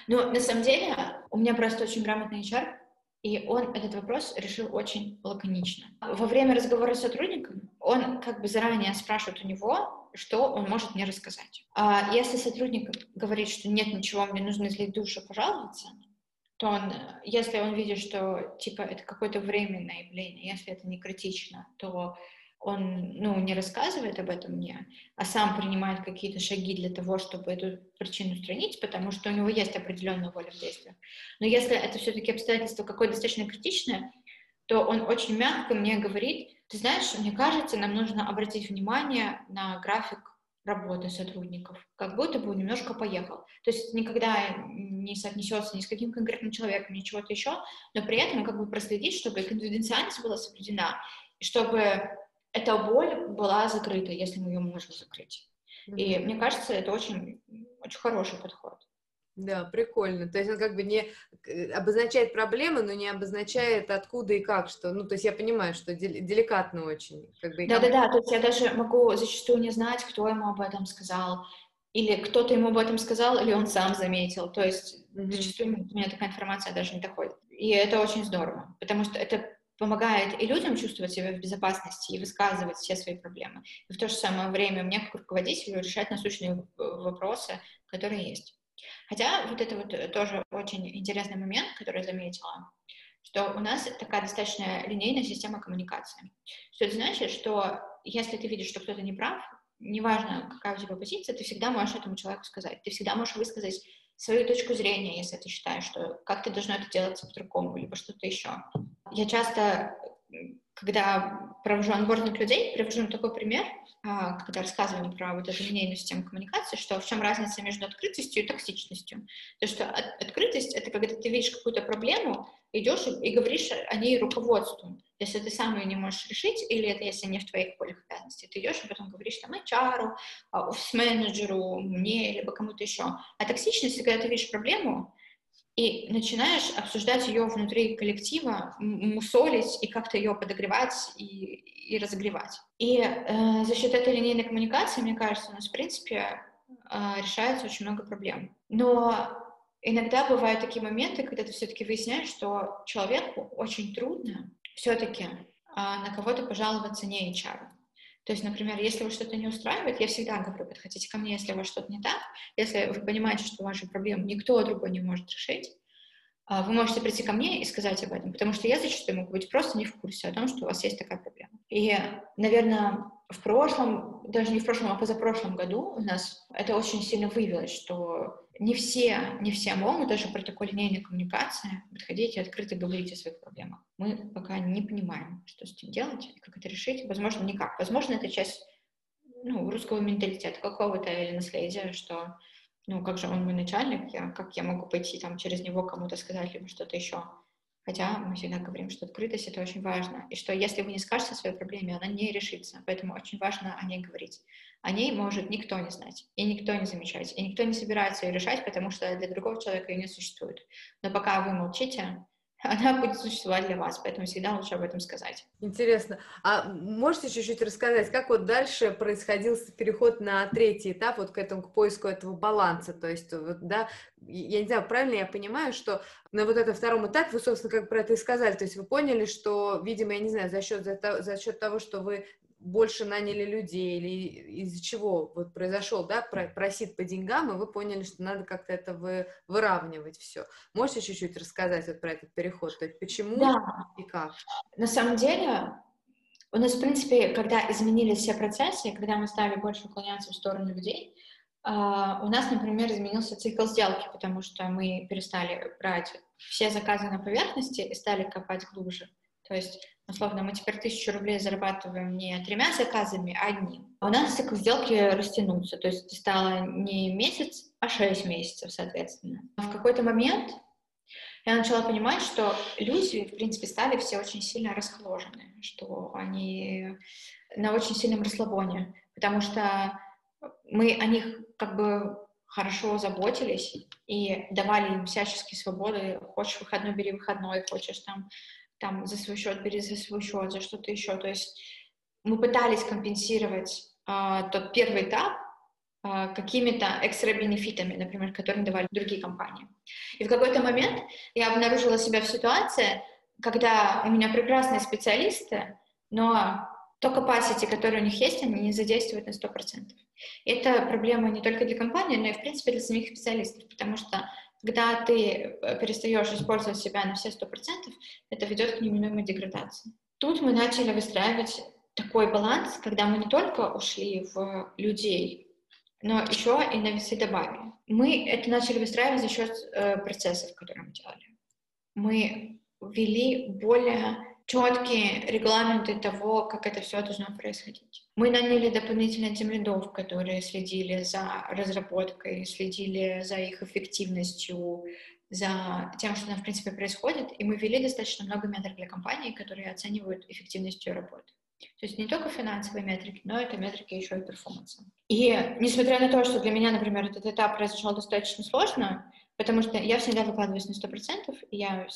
Ну, на самом деле, у меня просто очень грамотный HR, и он этот вопрос решил очень лаконично. Во время разговора с сотрудником он как бы заранее спрашивает у него, что он может мне рассказать. А если сотрудник говорит, что нет ничего, мне нужно излить душу, пожаловаться, то он, если он видит, что типа это какое-то временное явление, если это не критично, то он ну, не рассказывает об этом мне, а сам принимает какие-то шаги для того, чтобы эту причину устранить, потому что у него есть определенная воля в действиях. Но если это все-таки обстоятельство какое-то достаточно критичное, то он очень мягко мне говорит, ты знаешь, мне кажется, нам нужно обратить внимание на график работы сотрудников, как будто бы немножко поехал. То есть никогда не соотнесется ни с каким конкретным человеком, ни чего-то еще, но при этом как бы проследить, чтобы конфиденциальность была соблюдена, и чтобы эта боль была закрыта, если мы ее можем закрыть. Mm-hmm. И мне кажется, это очень, очень хороший подход. Да, прикольно. То есть он как бы не э, обозначает проблемы, но не обозначает откуда и как, что, ну, то есть я понимаю, что деликатно очень. Как бы, Да-да-да, то есть я даже могу зачастую не знать, кто ему об этом сказал, или кто-то ему об этом сказал, или он сам заметил. То есть mm-hmm. зачастую у меня такая информация даже не доходит. И это очень здорово, потому что это помогает и людям чувствовать себя в безопасности и высказывать все свои проблемы. И в то же самое время мне, как руководителю, решать насущные вопросы, которые есть. Хотя вот это вот тоже очень интересный момент, который заметила, что у нас такая достаточно линейная система коммуникации. Что это значит, что если ты видишь, что кто-то не прав, неважно, какая у тебя позиция, ты всегда можешь этому человеку сказать. Ты всегда можешь высказать свою точку зрения, если ты считаешь, что как ты должно это делаться по-другому, либо что-то еще. Я часто, когда провожу анбординг людей, привожу такой пример, а, когда рассказываем про вот эту линейную систему коммуникации, что в чем разница между открытостью и токсичностью. То, что открытость — это когда ты видишь какую-то проблему, идешь и говоришь о ней руководству. Если ты сам ее не можешь решить, или это если не в твоих полях обязанностей, ты идешь и потом говоришь там HR, а, офис-менеджеру, мне, либо кому-то еще. А токсичность, когда ты видишь проблему, и начинаешь обсуждать ее внутри коллектива, мусолить и как-то ее подогревать и, и разогревать. И э, за счет этой линейной коммуникации, мне кажется, у нас, в принципе, э, решается очень много проблем. Но иногда бывают такие моменты, когда ты все-таки выясняешь, что человеку очень трудно все-таки э, на кого-то пожаловаться не HR. То есть, например, если вас что-то не устраивает, я всегда говорю, подходите ко мне, если у вас что-то не так, если вы понимаете, что ваши проблемы никто другой не может решить, а, вы можете прийти ко мне и сказать об этом, потому что я зачастую могу быть просто не в курсе о том, что у вас есть такая проблема. И, наверное, в прошлом, даже не в прошлом, а позапрошлом году у нас это очень сильно выявилось, что не все, не все могут даже при такой линейной коммуникации подходить и открыто говорить о своих проблемах. Мы пока не понимаем, что с этим делать как это решить. Возможно, никак. Возможно, это часть ну, русского менталитета какого-то или наследия, что ну, как же он мой начальник, я, как я могу пойти там через него кому-то сказать либо что-то еще. Хотя мы всегда говорим, что открытость — это очень важно, и что если вы не скажете о своей проблеме, она не решится, поэтому очень важно о ней говорить. О ней может никто не знать, и никто не замечать, и никто не собирается ее решать, потому что для другого человека ее не существует. Но пока вы молчите, она будет существовать для вас, поэтому всегда лучше об этом сказать. Интересно. А можете чуть-чуть рассказать, как вот дальше происходил переход на третий этап, вот к этому, к поиску этого баланса, то есть, вот, да, я не знаю, правильно я понимаю, что на вот этом втором этапе вы, собственно, как про это и сказали, то есть вы поняли, что, видимо, я не знаю, за счет, за, за счет того, что вы больше наняли людей или из-за чего вот произошел, да, просит по деньгам, и вы поняли, что надо как-то это вы, выравнивать все. Можете чуть-чуть рассказать вот про этот переход, то есть почему да. и как? На самом деле, у нас, в принципе, когда изменились все процессы, когда мы стали больше уклоняться в сторону людей, Uh, у нас, например, изменился цикл сделки, потому что мы перестали брать все заказы на поверхности и стали копать глубже. То есть Условно, мы теперь тысячу рублей зарабатываем не тремя заказами, а одним. А у нас цикл сделки растянулся, то есть стало не месяц, а шесть месяцев, соответственно. В какой-то момент я начала понимать, что люди, в принципе, стали все очень сильно расхложены, что они на очень сильном расслабоне, потому что мы о них как бы хорошо заботились и давали им всяческие свободы. Хочешь выходной, бери выходной, хочешь там там за свой счет, бери за свой счет, за что-то еще. То есть мы пытались компенсировать э, тот первый этап э, какими-то экстра бенефитами, например, которые давали другие компании. И в какой-то момент я обнаружила себя в ситуации, когда у меня прекрасные специалисты, но то capacity, которое у них есть, они не задействуют на 100%. Это проблема не только для компании, но и, в принципе, для самих специалистов, потому что когда ты э, перестаешь использовать себя на все сто процентов, это ведет к неминуемой деградации. Тут мы начали выстраивать такой баланс, когда мы не только ушли в людей, но еще и на весы добавили. Мы это начали выстраивать за счет э, процессов, которые мы делали. Мы ввели более четкие регламенты того, как это все должно происходить. Мы наняли дополнительно темлидов, которые следили за разработкой, следили за их эффективностью, за тем, что там, в принципе, происходит, и мы ввели достаточно много метрик для компании, которые оценивают эффективность ее работы. То есть не только финансовые метрики, но это метрики еще и перформанса. И несмотря на то, что для меня, например, этот этап произошел достаточно сложно, Потому что я всегда выкладываюсь на сто процентов, я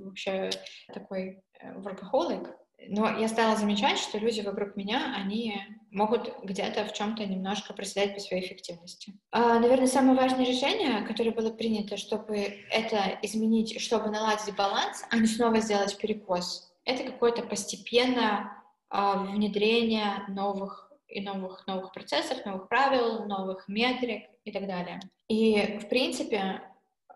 вообще такой workaholic, э, но я стала замечать, что люди вокруг меня, они могут где-то в чем-то немножко проседать по своей эффективности. А, наверное, самое важное решение, которое было принято, чтобы это изменить, чтобы наладить баланс, а не снова сделать перекос, это какое-то постепенное э, внедрение новых и новых, новых процессов, новых правил, новых метрик и так далее. И, в принципе,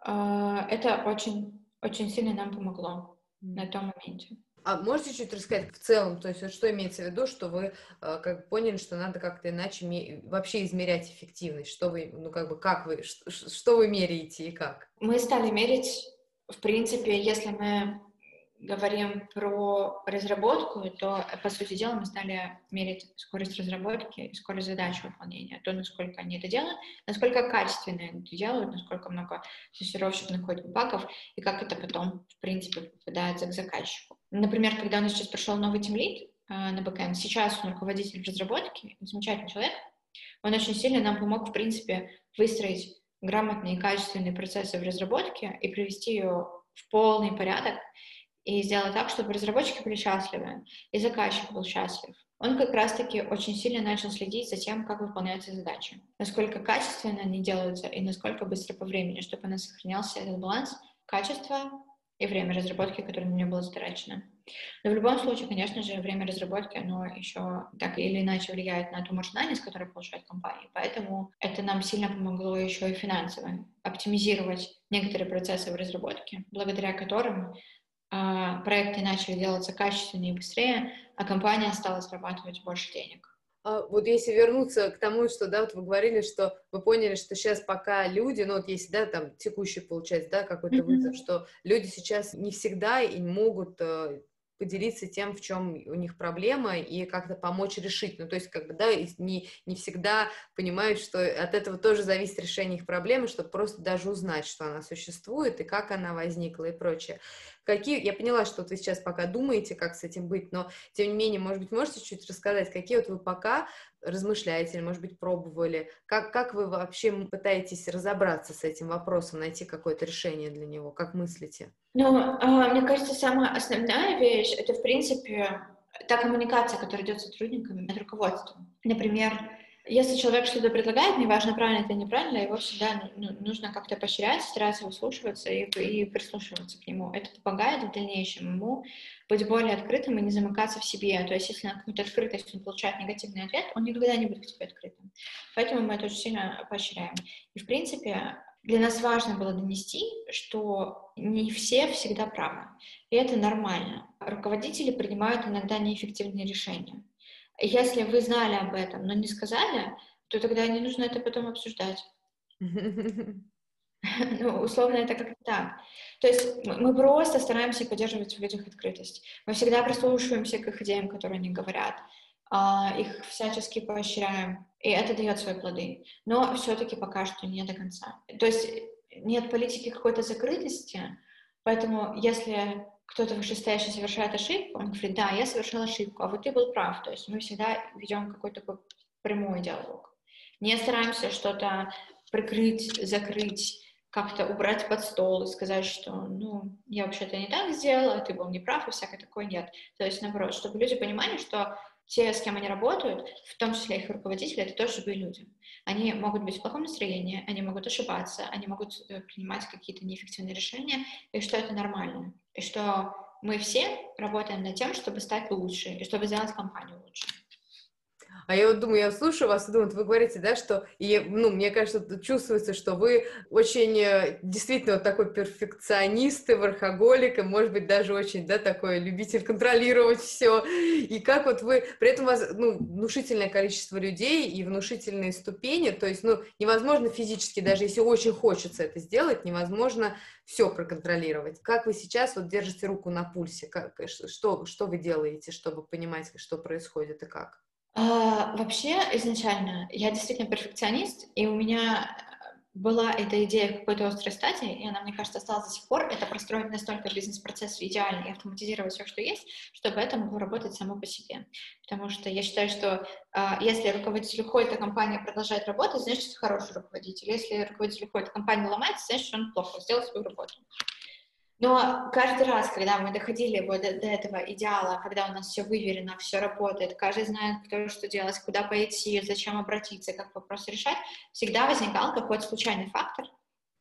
э, это очень, очень сильно нам помогло на том моменте. А можете чуть рассказать в целом, то есть вот что имеется в виду, что вы э, как поняли, что надо как-то иначе вообще измерять эффективность, что вы, ну как бы, как вы, что, что вы меряете и как? Мы стали мерить, в принципе, если мы говорим про разработку, то, по сути дела, мы стали мерить скорость разработки и скорость задач выполнения, то, насколько они это делают, насколько качественно это делают, насколько много тестировщик находит багов, и как это потом, в принципе, попадается к заказчику. Например, когда у нас сейчас пришел новый тимлид э, на бэкэнд, сейчас он руководитель разработки, замечательный человек, он очень сильно нам помог, в принципе, выстроить грамотные и качественные процессы в разработке и привести ее в полный порядок, и сделать так, чтобы разработчики были счастливы, и заказчик был счастлив. Он как раз-таки очень сильно начал следить за тем, как выполняются задачи, насколько качественно они делаются и насколько быстро по времени, чтобы у нас сохранялся этот баланс качества и время разработки, которое на меня было затрачено. Но в любом случае, конечно же, время разработки, оно еще так или иначе влияет на ту маржинальность, которую получает компания. Поэтому это нам сильно помогло еще и финансово оптимизировать некоторые процессы в разработке, благодаря которым проекты начали делаться качественнее и быстрее, а компания стала зарабатывать больше денег. А вот если вернуться к тому, что, да, вот вы говорили, что вы поняли, что сейчас пока люди, ну вот если, да, там текущий получается, да, какой-то mm-hmm. вызов, что люди сейчас не всегда и могут э, поделиться тем, в чем у них проблема, и как-то помочь решить. Ну, то есть, как бы, да, не, не всегда понимают, что от этого тоже зависит решение их проблемы, чтобы просто даже узнать, что она существует, и как она возникла, и прочее. Какие, я поняла, что вы сейчас пока думаете, как с этим быть, но, тем не менее, может быть, можете чуть рассказать, какие вот вы пока размышляете или, может быть, пробовали, как, как вы вообще пытаетесь разобраться с этим вопросом, найти какое-то решение для него, как мыслите? Ну, а, мне кажется, самая основная вещь — это, в принципе, та коммуникация, которая идет с сотрудниками, с руководством. Например, если человек что-то предлагает, неважно, правильно это или неправильно, его всегда ну, нужно как-то поощрять, стараться выслушиваться и, и прислушиваться к нему. Это помогает в дальнейшем ему быть более открытым и не замыкаться в себе. То есть, если на какую-то открытость он получает негативный ответ, он никогда не будет к тебе открытым. Поэтому мы это очень сильно поощряем. И, в принципе, для нас важно было донести, что не все всегда правы. И это нормально. Руководители принимают иногда неэффективные решения. Если вы знали об этом, но не сказали, то тогда не нужно это потом обсуждать. Ну, условно, это как-то так. То есть мы просто стараемся поддерживать в людях открытость. Мы всегда прислушиваемся к их идеям, которые они говорят, а, их всячески поощряем, и это дает свои плоды. Но все-таки пока что не до конца. То есть нет политики какой-то закрытости, поэтому если кто-то вышестоящий совершает ошибку, он говорит, да, я совершил ошибку, а вот ты был прав. То есть мы всегда ведем какой-то такой прямой диалог. Не стараемся что-то прикрыть, закрыть, как-то убрать под стол и сказать, что, ну, я вообще-то не так сделала, ты был неправ, и всякое такое нет. То есть, наоборот, чтобы люди понимали, что те, с кем они работают, в том числе их руководители, это тоже живые люди. Они могут быть в плохом настроении, они могут ошибаться, они могут э, принимать какие-то неэффективные решения, и что это нормально. И что мы все работаем над тем, чтобы стать лучше, и чтобы сделать компанию лучше. А я вот думаю, я слушаю вас и думаю, вы говорите, да, что, и, ну, мне кажется, чувствуется, что вы очень э, действительно вот такой перфекционист и workaholic, и, может быть, даже очень, да, такой любитель контролировать все. И как вот вы, при этом у вас, ну, внушительное количество людей и внушительные ступени, то есть, ну, невозможно физически, даже если очень хочется это сделать, невозможно все проконтролировать. Как вы сейчас вот держите руку на пульсе? Как, что, что вы делаете, чтобы понимать, что происходит и как? А, вообще, изначально, я действительно перфекционист, и у меня была эта идея какой-то острой стадии, и она, мне кажется, осталась до сих пор, это простроить настолько бизнес-процесс идеально и автоматизировать все, что есть, чтобы это могло работать само по себе. Потому что я считаю, что э, если руководитель уходит, а компания продолжает работать, значит, это хороший руководитель. Если руководитель уходит, а компания ломается, значит, он плохо сделал свою работу. Но каждый раз, когда мы доходили вот до, до этого идеала, когда у нас все выверено, все работает, каждый знает, кто что делать, куда пойти, зачем обратиться, как вопрос решать, всегда возникал какой-то случайный фактор,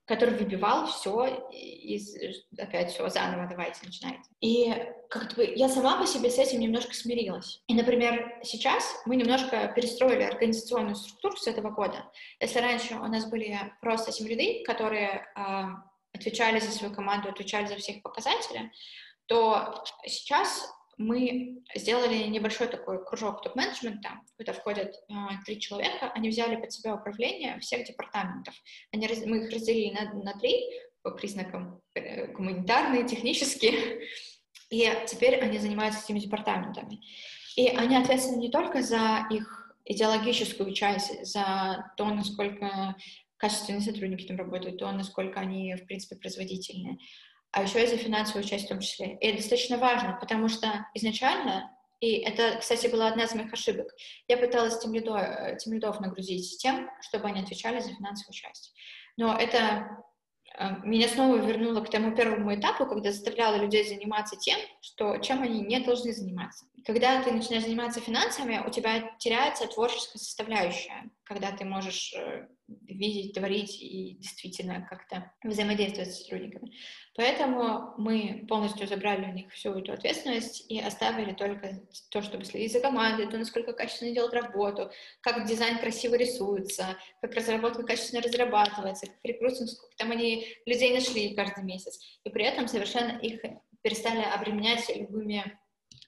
который выбивал все из опять все заново давайте начинайте. И как бы я сама по себе с этим немножко смирилась. И, например, сейчас мы немножко перестроили организационную структуру с этого года. Если раньше у нас были просто семь людей, которые э, отвечали за свою команду, отвечали за всех показателей, то сейчас мы сделали небольшой такой кружок топ-менеджмента, куда входят э, три человека, они взяли под себя управление всех департаментов. Они, мы их разделили на, на три по признакам э, гуманитарные, технические, и теперь они занимаются этими департаментами. И они ответственны не только за их идеологическую часть, за то, насколько качественные сотрудники там работают, то, насколько они, в принципе, производительные, а еще и за финансовую часть в том числе. И это достаточно важно, потому что изначально, и это, кстати, была одна из моих ошибок, я пыталась тем, лидов, э, тем лидов нагрузить тем, чтобы они отвечали за финансовую часть. Но это э, меня снова вернуло к тому первому этапу, когда заставляла людей заниматься тем, что, чем они не должны заниматься. Когда ты начинаешь заниматься финансами, у тебя теряется творческая составляющая, когда ты можешь э, видеть, творить и действительно как-то взаимодействовать с сотрудниками. Поэтому мы полностью забрали у них всю эту ответственность и оставили только то, чтобы следить за командой, то, насколько качественно делать работу, как дизайн красиво рисуется, как разработка качественно разрабатывается, как рекрутинг, сколько там они людей нашли каждый месяц. И при этом совершенно их перестали обременять любыми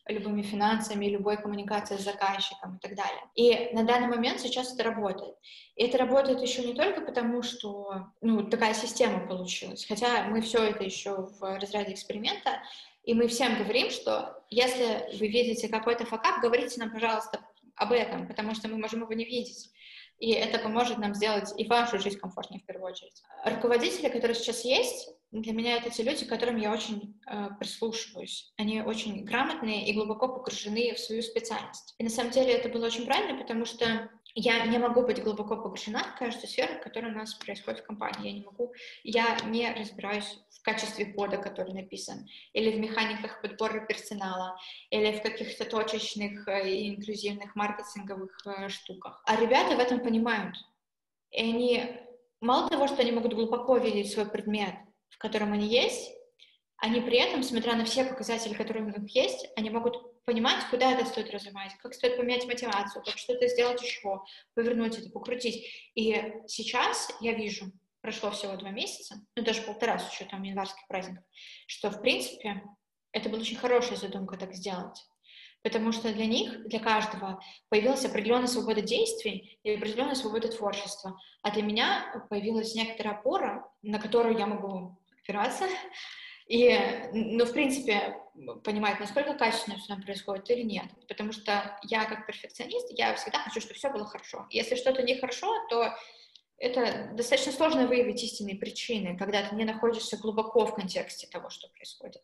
любыми финансами, любой коммуникацией с заказчиком и так далее. И на данный момент сейчас это работает. И это работает еще не только потому, что ну, такая система получилась, хотя мы все это еще в разряде эксперимента, и мы всем говорим, что если вы видите какой-то факап, говорите нам, пожалуйста, об этом, потому что мы можем его не видеть и это поможет нам сделать и вашу жизнь комфортнее в первую очередь. Руководители, которые сейчас есть, для меня это те люди, к которым я очень э, прислушиваюсь. Они очень грамотные и глубоко погружены в свою специальность. И на самом деле это было очень правильно, потому что я не могу быть глубоко погружена в каждую сферу, которая у нас происходит в компании. Я не могу, я не разбираюсь в качестве кода, который написан, или в механиках подбора персонала, или в каких-то точечных э, и инклюзивных маркетинговых э, штуках. А ребята в этом понимают. И они, мало того, что они могут глубоко видеть свой предмет, в котором они есть, они при этом, смотря на все показатели, которые у них есть, они могут понимать, куда это стоит развивать, как стоит поменять мотивацию, как что-то сделать еще, повернуть это, покрутить. И сейчас я вижу, прошло всего два месяца, ну даже полтора с учетом январских праздников, что, в принципе, это была очень хорошая задумка так сделать. Потому что для них, для каждого, появилась определенная свобода действий и определенная свобода творчества. А для меня появилась некоторая опора, на которую я могу опираться, и, ну, в принципе, понимать, насколько качественно все там происходит или нет. Потому что я, как перфекционист, я всегда хочу, чтобы все было хорошо. Если что-то нехорошо, то это достаточно сложно выявить истинные причины, когда ты не находишься глубоко в контексте того, что происходит.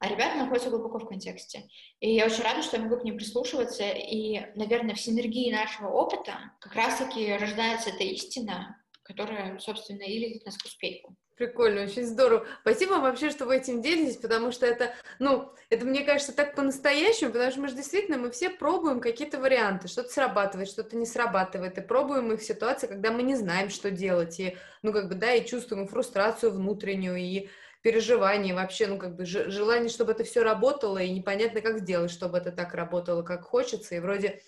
А ребята находятся глубоко в контексте. И я очень рада, что я могу к ним прислушиваться. И, наверное, в синергии нашего опыта как раз-таки рождается эта истина, которая, собственно, и ведет нас к успеху. Прикольно, очень здорово. Спасибо вам вообще, что вы этим делитесь, потому что это, ну, это, мне кажется, так по-настоящему, потому что мы же действительно, мы все пробуем какие-то варианты, что-то срабатывает, что-то не срабатывает, и пробуем их в ситуации, когда мы не знаем, что делать, и, ну, как бы, да, и чувствуем фрустрацию внутреннюю, и переживание вообще, ну, как бы, желание, чтобы это все работало, и непонятно, как сделать, чтобы это так работало, как хочется, и вроде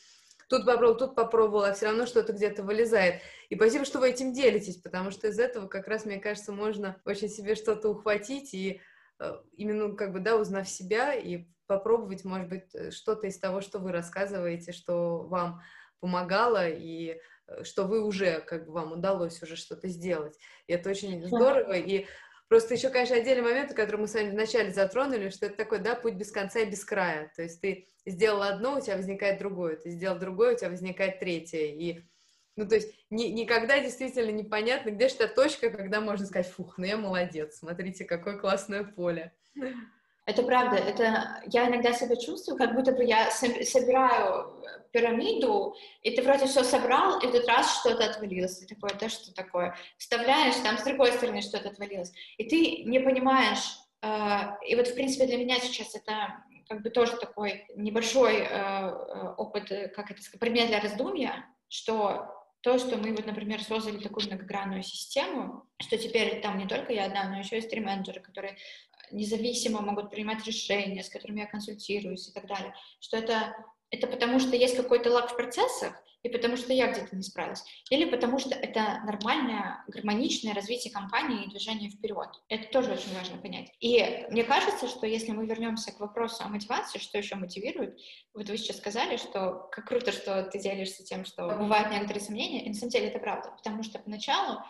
тут попробовал, тут попробовал, а все равно что-то где-то вылезает. И спасибо, что вы этим делитесь, потому что из этого как раз, мне кажется, можно очень себе что-то ухватить и э, именно, как бы, да, узнав себя и попробовать, может быть, э, что-то из того, что вы рассказываете, что вам помогало и э, что вы уже, как бы, вам удалось уже что-то сделать. И это очень здорово, и Просто еще, конечно, отдельный момент, который мы с вами вначале затронули, что это такой, да, путь без конца и без края. То есть ты сделал одно, у тебя возникает другое, ты сделал другое, у тебя возникает третье. И, ну, то есть ни, никогда действительно непонятно, где же та точка, когда можно сказать, фух, ну я молодец, смотрите, какое классное поле. Это правда, это я иногда себя чувствую, как будто бы я собираю пирамиду, и ты вроде все собрал, и тут раз что-то отвалилось, ты такой, да что такое? Вставляешь, там с другой стороны что-то отвалилось, и ты не понимаешь, э, и вот в принципе для меня сейчас это как бы тоже такой небольшой э, э опыт, как это сказать, предмет для раздумья, что то, что мы вот, например, создали такую многогранную систему, что теперь там не только я одна, но еще есть три менеджера, которые независимо могут принимать решения, с которыми я консультируюсь и так далее, что это, это потому, что есть какой-то лаг в процессах, и потому что я где-то не справилась, или потому что это нормальное, гармоничное развитие компании и движение вперед. Это тоже очень важно понять. И мне кажется, что если мы вернемся к вопросу о мотивации, что еще мотивирует, вот вы сейчас сказали, что как круто, что ты делишься тем, что бывают некоторые сомнения, и на самом деле это правда, потому что поначалу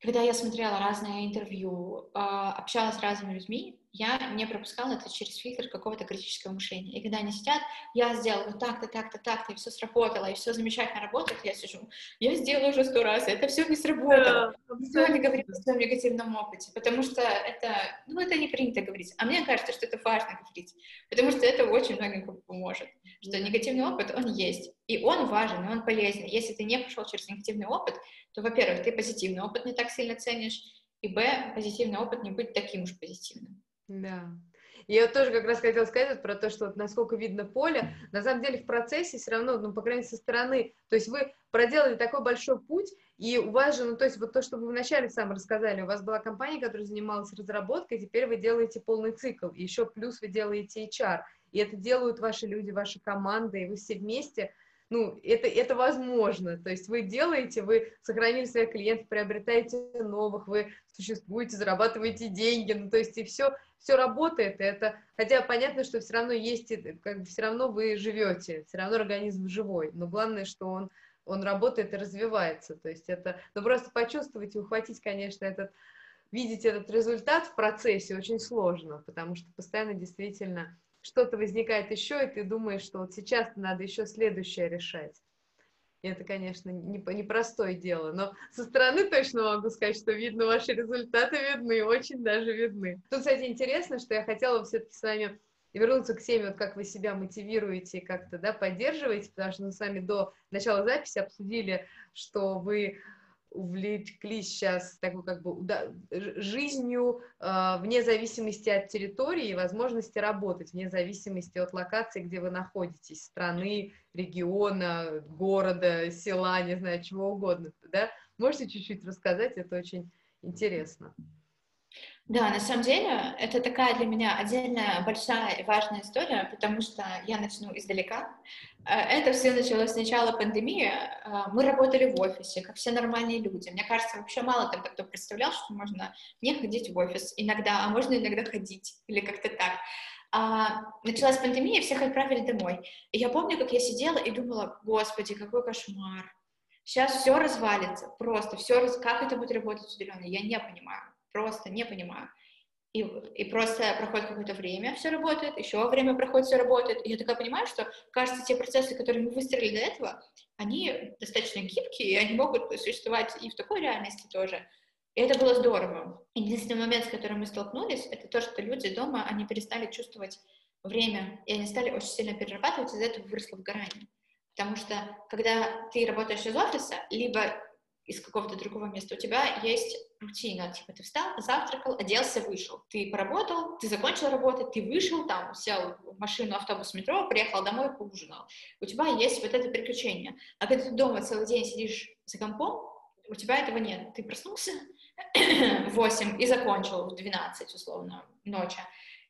когда я смотрела разные интервью, а, общалась с разными людьми, я не пропускала это через фильтр какого-то критического мышления. И когда они сидят, я сделала так-то, так-то, так-то, и все сработало, и все замечательно работает, я сижу, я сделала уже сто раз, это все не сработало. Никто не говорит о своем негативном опыте, потому что это, ну, это не принято говорить. А мне кажется, что это важно говорить, потому что это очень многим поможет, что негативный опыт, он есть, и он важен, и он полезен. Если ты не прошел через негативный опыт, то, во-первых, ты позитивный опыт не так сильно ценишь, и, б, позитивный опыт не будет таким уж позитивным. Да. Я тоже как раз хотела сказать про то, что вот насколько видно поле. На самом деле в процессе все равно, ну, по крайней мере, со стороны, то есть вы проделали такой большой путь, и у вас же, ну, то есть вот то, что вы вначале сам рассказали, у вас была компания, которая занималась разработкой, теперь вы делаете полный цикл, и еще плюс вы делаете HR, и это делают ваши люди, ваши команды, и вы все вместе – ну, это, это возможно. То есть вы делаете, вы сохранили своих клиентов, приобретаете новых, вы существуете, зарабатываете деньги, ну, то есть и все, все работает. Это, хотя понятно, что все равно есть, как бы все равно вы живете, все равно организм живой, но главное, что он, он работает и развивается. То есть это, ну, просто почувствовать и ухватить, конечно, этот, видеть этот результат в процессе очень сложно, потому что постоянно действительно что-то возникает еще, и ты думаешь, что вот сейчас надо еще следующее решать. И это, конечно, непростое не дело, но со стороны точно могу сказать, что видно, ваши результаты видны, очень даже видны. Тут, кстати, интересно, что я хотела все-таки с вами вернуться к теме, вот как вы себя мотивируете, как-то, да, поддерживаете, потому что мы с вами до начала записи обсудили, что вы увлеклись сейчас такой как бы да, жизнью э, вне зависимости от территории и возможности работать, вне зависимости от локации, где вы находитесь, страны, региона, города, села, не знаю, чего угодно, да? Можете чуть-чуть рассказать, это очень интересно. Да, на самом деле это такая для меня отдельная большая и важная история, потому что я начну издалека. Э, это все началось с начала пандемии. Э, мы работали в офисе, как все нормальные люди. Мне кажется, вообще мало тогда кто представлял, что можно не ходить в офис иногда, а можно иногда ходить, или как-то так. А, началась пандемия, всех отправили домой. И я помню, как я сидела и думала, господи, какой кошмар. Сейчас все развалится, просто все, раз... как это будет работать удаленно, я не понимаю просто не понимаю. И, и просто проходит какое-то время, все работает, еще время проходит, все работает. И я такая понимаю, что, кажется, те процессы, которые мы выстроили до этого, они достаточно гибкие, и они могут существовать и в такой реальности тоже. И это было здорово. Единственный момент, с которым мы столкнулись, это то, что люди дома, они перестали чувствовать время, и они стали очень сильно перерабатывать, из-за этого выросло выгорание. Потому что, когда ты работаешь из офиса, либо из какого-то другого места, у тебя есть рутина, типа ты встал, завтракал, оделся, вышел. Ты поработал, ты закончил работать, ты вышел, там, сел в машину, автобус, метро, приехал домой, поужинал. У тебя есть вот это приключение. А когда ты дома целый день сидишь за компом, у тебя этого нет. Ты проснулся в 8 и закончил в 12, условно, ночи.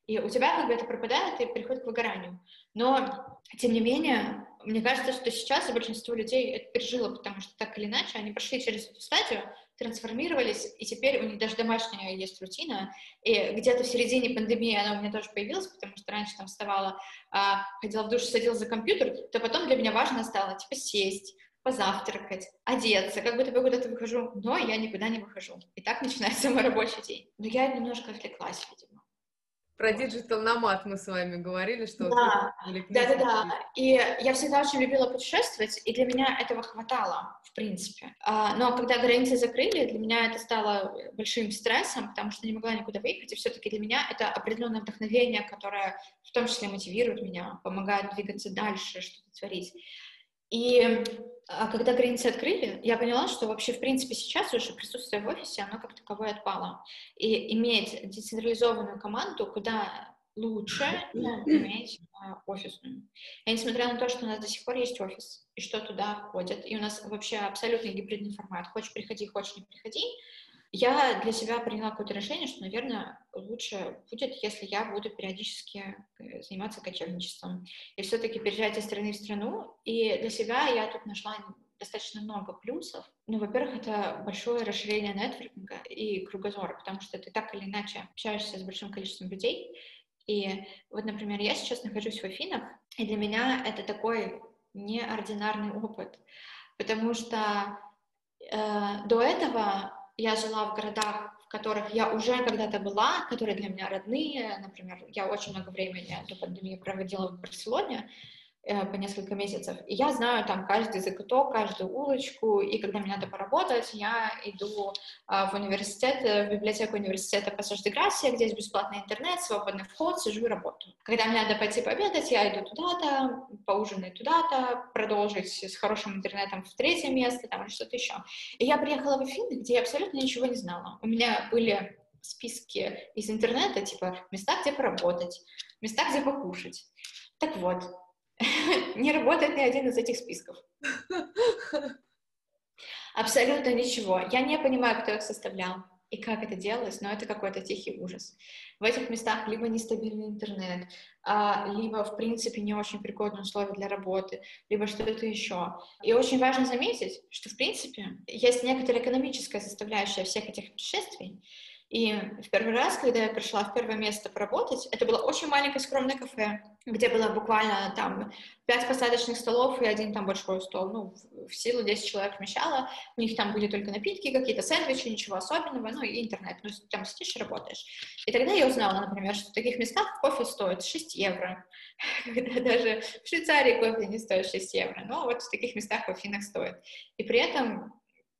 И у тебя как бы это пропадает и приходит к выгоранию. Но, тем не менее, мне кажется, что сейчас большинство людей это пережило, потому что так или иначе они прошли через эту стадию, трансформировались, и теперь у них даже домашняя есть рутина. И где-то в середине пандемии она у меня тоже появилась, потому что раньше там вставала, а, ходила в душ, садилась за компьютер, то потом для меня важно стало, типа, сесть, позавтракать, одеться, как будто бы куда-то выхожу, но я никуда не выхожу. И так начинается мой рабочий день. Но я немножко отвлеклась, видимо. Про digital nomad мы с вами говорили, что... Да, да, да, да. И я всегда очень любила путешествовать, и для меня этого хватало, в принципе. А, но когда границы закрыли, для меня это стало большим стрессом, потому что не могла никуда выехать, и все-таки для меня это определенное вдохновение, которое в том числе мотивирует меня, помогает двигаться дальше, что-то творить. И а когда границы открыли, я поняла, что вообще, в принципе, сейчас уже присутствие в офисе, оно как таковое отпало. И иметь децентрализованную команду, куда лучше ну, иметь э, офисную. И несмотря на то, что у нас до сих пор есть офис, и что туда ходят, и у нас вообще абсолютно гибридный формат, хочешь приходи, хочешь не приходи, я для себя приняла какое-то решение, что, наверное, лучше будет, если я буду периодически э, заниматься кочевничеством. И все-таки переезжать из страны в страну. И для себя я тут нашла достаточно много плюсов. Ну, во-первых, это большое расширение нетворкинга и кругозора, потому что ты так или иначе общаешься с большим количеством людей. И вот, например, я сейчас нахожусь в Афинах, и для меня это такой неординарный опыт, потому что э, до этого я жила в городах, в которых я уже когда-то была, которые для меня родные. Например, я очень много времени до пандемии проводила в Барселоне, по несколько месяцев. И я знаю там каждый закуток, каждую улочку, и когда мне надо поработать, я иду а, в университет, э, в библиотеку университета Пассаж де Грасия, где есть бесплатный интернет, свободный вход, сижу и работаю. Когда мне надо пойти пообедать, я иду туда-то, поужинать туда-то, продолжить с хорошим интернетом в третье место, там или что-то еще. И я приехала в Афины, где я абсолютно ничего не знала. У меня были списки из интернета, типа места, где поработать, места, где покушать. Так вот, не работает ни один из этих списков. Абсолютно ничего. Я не понимаю, кто их составлял и как это делалось, но это какой-то тихий ужас. В этих местах либо нестабильный интернет, а, либо, в принципе, не очень пригодные условия для работы, либо что-то еще. И очень важно заметить, что, в принципе, есть некоторая экономическая составляющая всех этих путешествий, и в первый раз, когда я пришла в первое место поработать, это было очень маленькое скромное кафе, где было буквально там пять посадочных столов и один там большой стол. Ну, в силу 10 человек вмещало. У них там были только напитки, какие-то сэндвичи, ничего особенного, ну и интернет. Ну, там сидишь и работаешь. И тогда я узнала, например, что в таких местах кофе стоит 6 евро. Когда даже в Швейцарии кофе не стоит 6 евро. Но вот в таких местах Афинах стоит. И при этом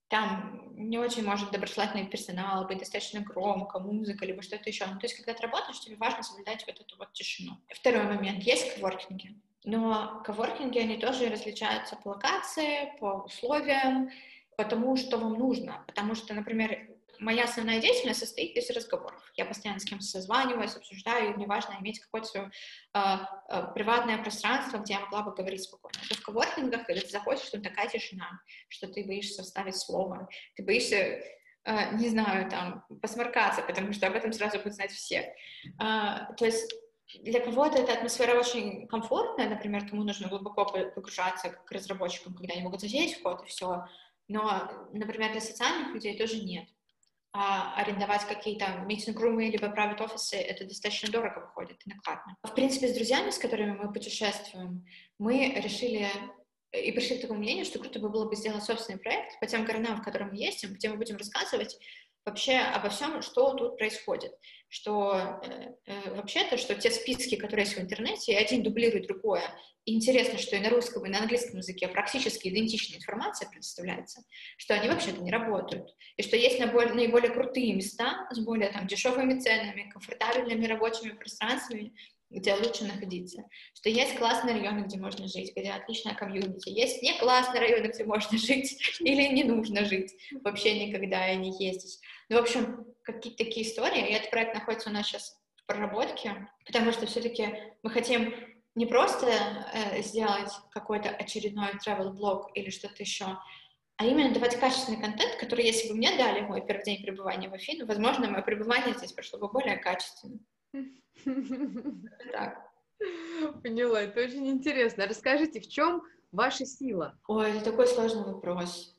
там не очень может доброжелательный персонал, быть достаточно громко, музыка, либо что-то еще. Ну, то есть, когда ты работаешь, тебе важно соблюдать вот эту вот тишину. Второй момент. Есть коворкинги. Но коворкинги, они тоже различаются по локации, по условиям, по тому, что вам нужно. Потому что, например, моя основная деятельность состоит из разговоров. Я постоянно с кем-то созваниваюсь, обсуждаю, и мне важно иметь какое-то свое э, э, приватное пространство, где я могла бы говорить спокойно. То в коворкингах, когда ты заходишь, там такая тишина, что ты боишься вставить слово, ты боишься э, не знаю, там, посморкаться, потому что об этом сразу будут знать все. Э, то есть для кого-то эта атмосфера очень комфортная, например, кому нужно глубоко погружаться к разработчикам, когда они могут засесть в код и все, но, например, для социальных людей тоже нет а, арендовать какие-то митинг-румы либо private офисы, это достаточно дорого выходит и накладно. В принципе, с друзьями, с которыми мы путешествуем, мы решили и пришли к такому мнению, что круто бы было бы сделать собственный проект по тем городам, в которых мы ездим, где мы будем рассказывать вообще обо всем, что тут происходит. Что э, э, вообще-то, что те списки, которые есть в интернете, один дублирует другое. И интересно, что и на русском, и на английском языке практически идентичная информация предоставляется, что они вообще-то не работают. И что есть наиболее, наиболее крутые места с более там, дешевыми ценами, комфортабельными рабочими пространствами, где лучше находиться, что есть классные районы, где можно жить, где отличная комьюнити, есть не классные районы, где можно жить или не нужно жить, вообще никогда и не ездить. Ну, в общем, какие-то такие истории, и этот проект находится у нас сейчас в проработке, потому что все-таки мы хотим не просто э, сделать какой-то очередной travel блог или что-то еще, а именно давать качественный контент, который, если бы мне дали мой первый день пребывания в Афинах, возможно, мое пребывание здесь прошло бы более качественно. Так. Поняла, это очень интересно. Расскажите, в чем ваша сила? Ой, это такой сложный вопрос.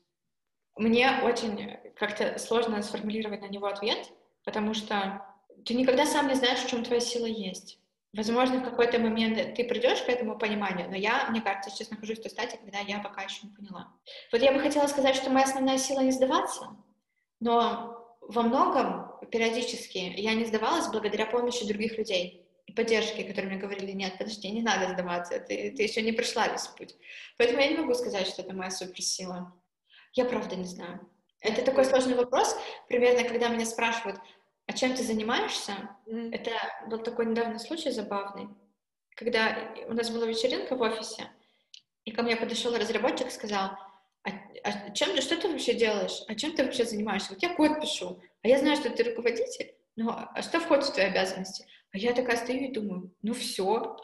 Мне очень как-то сложно сформулировать на него ответ, потому что ты никогда сам не знаешь, в чем твоя сила есть. Возможно, в какой-то момент ты придешь к этому пониманию, но я, мне кажется, сейчас нахожусь в той стадии, когда я пока еще не поняла. Вот я бы хотела сказать, что моя основная сила не сдаваться, но во многом периодически я не сдавалась благодаря помощи других людей и поддержке, которые мне говорили, нет, подожди, не надо сдаваться, ты, ты еще не прошла весь путь. Поэтому я не могу сказать, что это моя суперсила. Я правда не знаю. Это такой сложный вопрос. Примерно, когда меня спрашивают, а чем ты занимаешься? Mm-hmm. Это был такой недавний случай забавный, когда у нас была вечеринка в офисе, и ко мне подошел разработчик и сказал, а, а чем ты, что ты вообще делаешь? А чем ты вообще занимаешься? Вот я код пишу, а я знаю, что ты руководитель, но а что входит в твои обязанности? А я такая стою и думаю, ну все,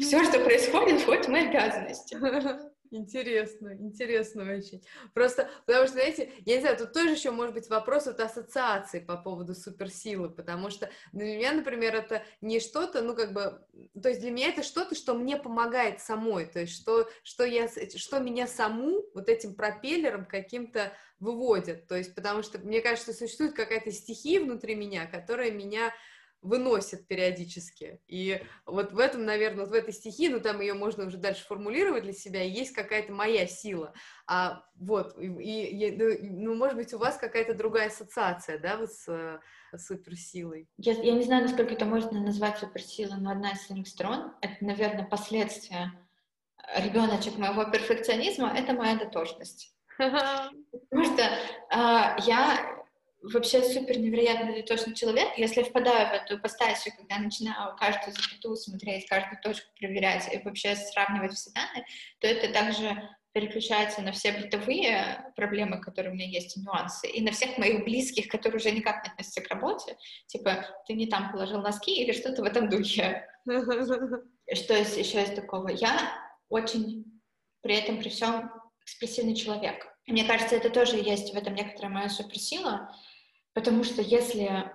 все, что происходит, вот мои обязанности. Интересно, интересно очень. Просто, потому что, знаете, я не знаю, тут тоже еще может быть вопрос вот ассоциации по поводу суперсилы, потому что для меня, например, это не что-то, ну, как бы, то есть для меня это что-то, что мне помогает самой, то есть что, что, я, что меня саму вот этим пропеллером каким-то выводит, то есть потому что, мне кажется, существует какая-то стихия внутри меня, которая меня выносят периодически. И вот в этом, наверное, вот в этой стихии, ну там ее можно уже дальше формулировать для себя, есть какая-то моя сила. А вот, и, и ну, ну, может быть, у вас какая-то другая ассоциация, да, вот с, с суперсилой? Я, я не знаю, насколько это можно назвать суперсилой, но одна из своих сторон, это, наверное, последствия ребеночек моего перфекционизма, это моя дотошность. Потому что э, я вообще супер невероятно точный человек. Если я впадаю в эту ипостасию, когда начинаю каждую запятую смотреть, каждую точку проверять и вообще сравнивать все данные, то это также переключается на все бытовые проблемы, которые у меня есть, и нюансы, и на всех моих близких, которые уже никак не относятся к работе, типа, ты не там положил носки или что-то в этом духе. Что есть еще из такого? Я очень при этом, при всем экспрессивный человек. Мне кажется, это тоже есть в этом некоторая моя суперсила, Потому что если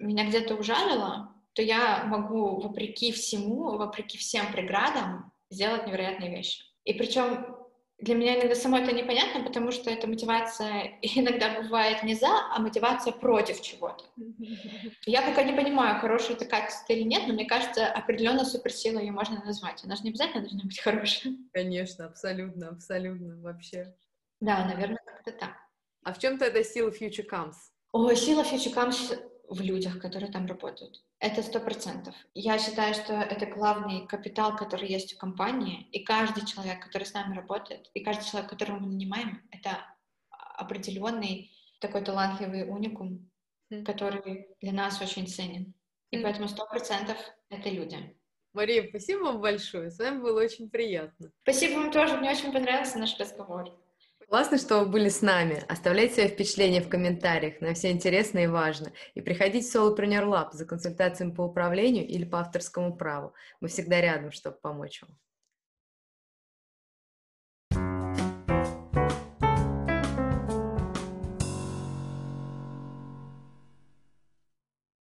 меня где-то ужалило, то я могу, вопреки всему, вопреки всем преградам, сделать невероятные вещи. И причем для меня иногда самой это непонятно, потому что эта мотивация иногда бывает не за, а мотивация против чего-то. Я пока не понимаю, хорошая это качество или нет, но мне кажется, определенно суперсила ее можно назвать. Она же не обязательно должна быть хорошей. Конечно, абсолютно, абсолютно, вообще. Да, наверное, как-то так. А в чем тогда сила Future Comes? О, сила Future Comes в людях, которые там работают. Это сто процентов. Я считаю, что это главный капитал, который есть у компании, и каждый человек, который с нами работает, и каждый человек, которого мы нанимаем, это определенный такой талантливый уникум, mm. который для нас очень ценен. И mm. поэтому сто процентов это люди. Мария, спасибо вам большое. С вами было очень приятно. Спасибо вам тоже. Мне очень понравился наш разговор. Классно, что вы были с нами. Оставляйте свои впечатления в комментариях, нам все интересно и важно. И приходите в Solopreneur Lab за консультациями по управлению или по авторскому праву. Мы всегда рядом, чтобы помочь вам.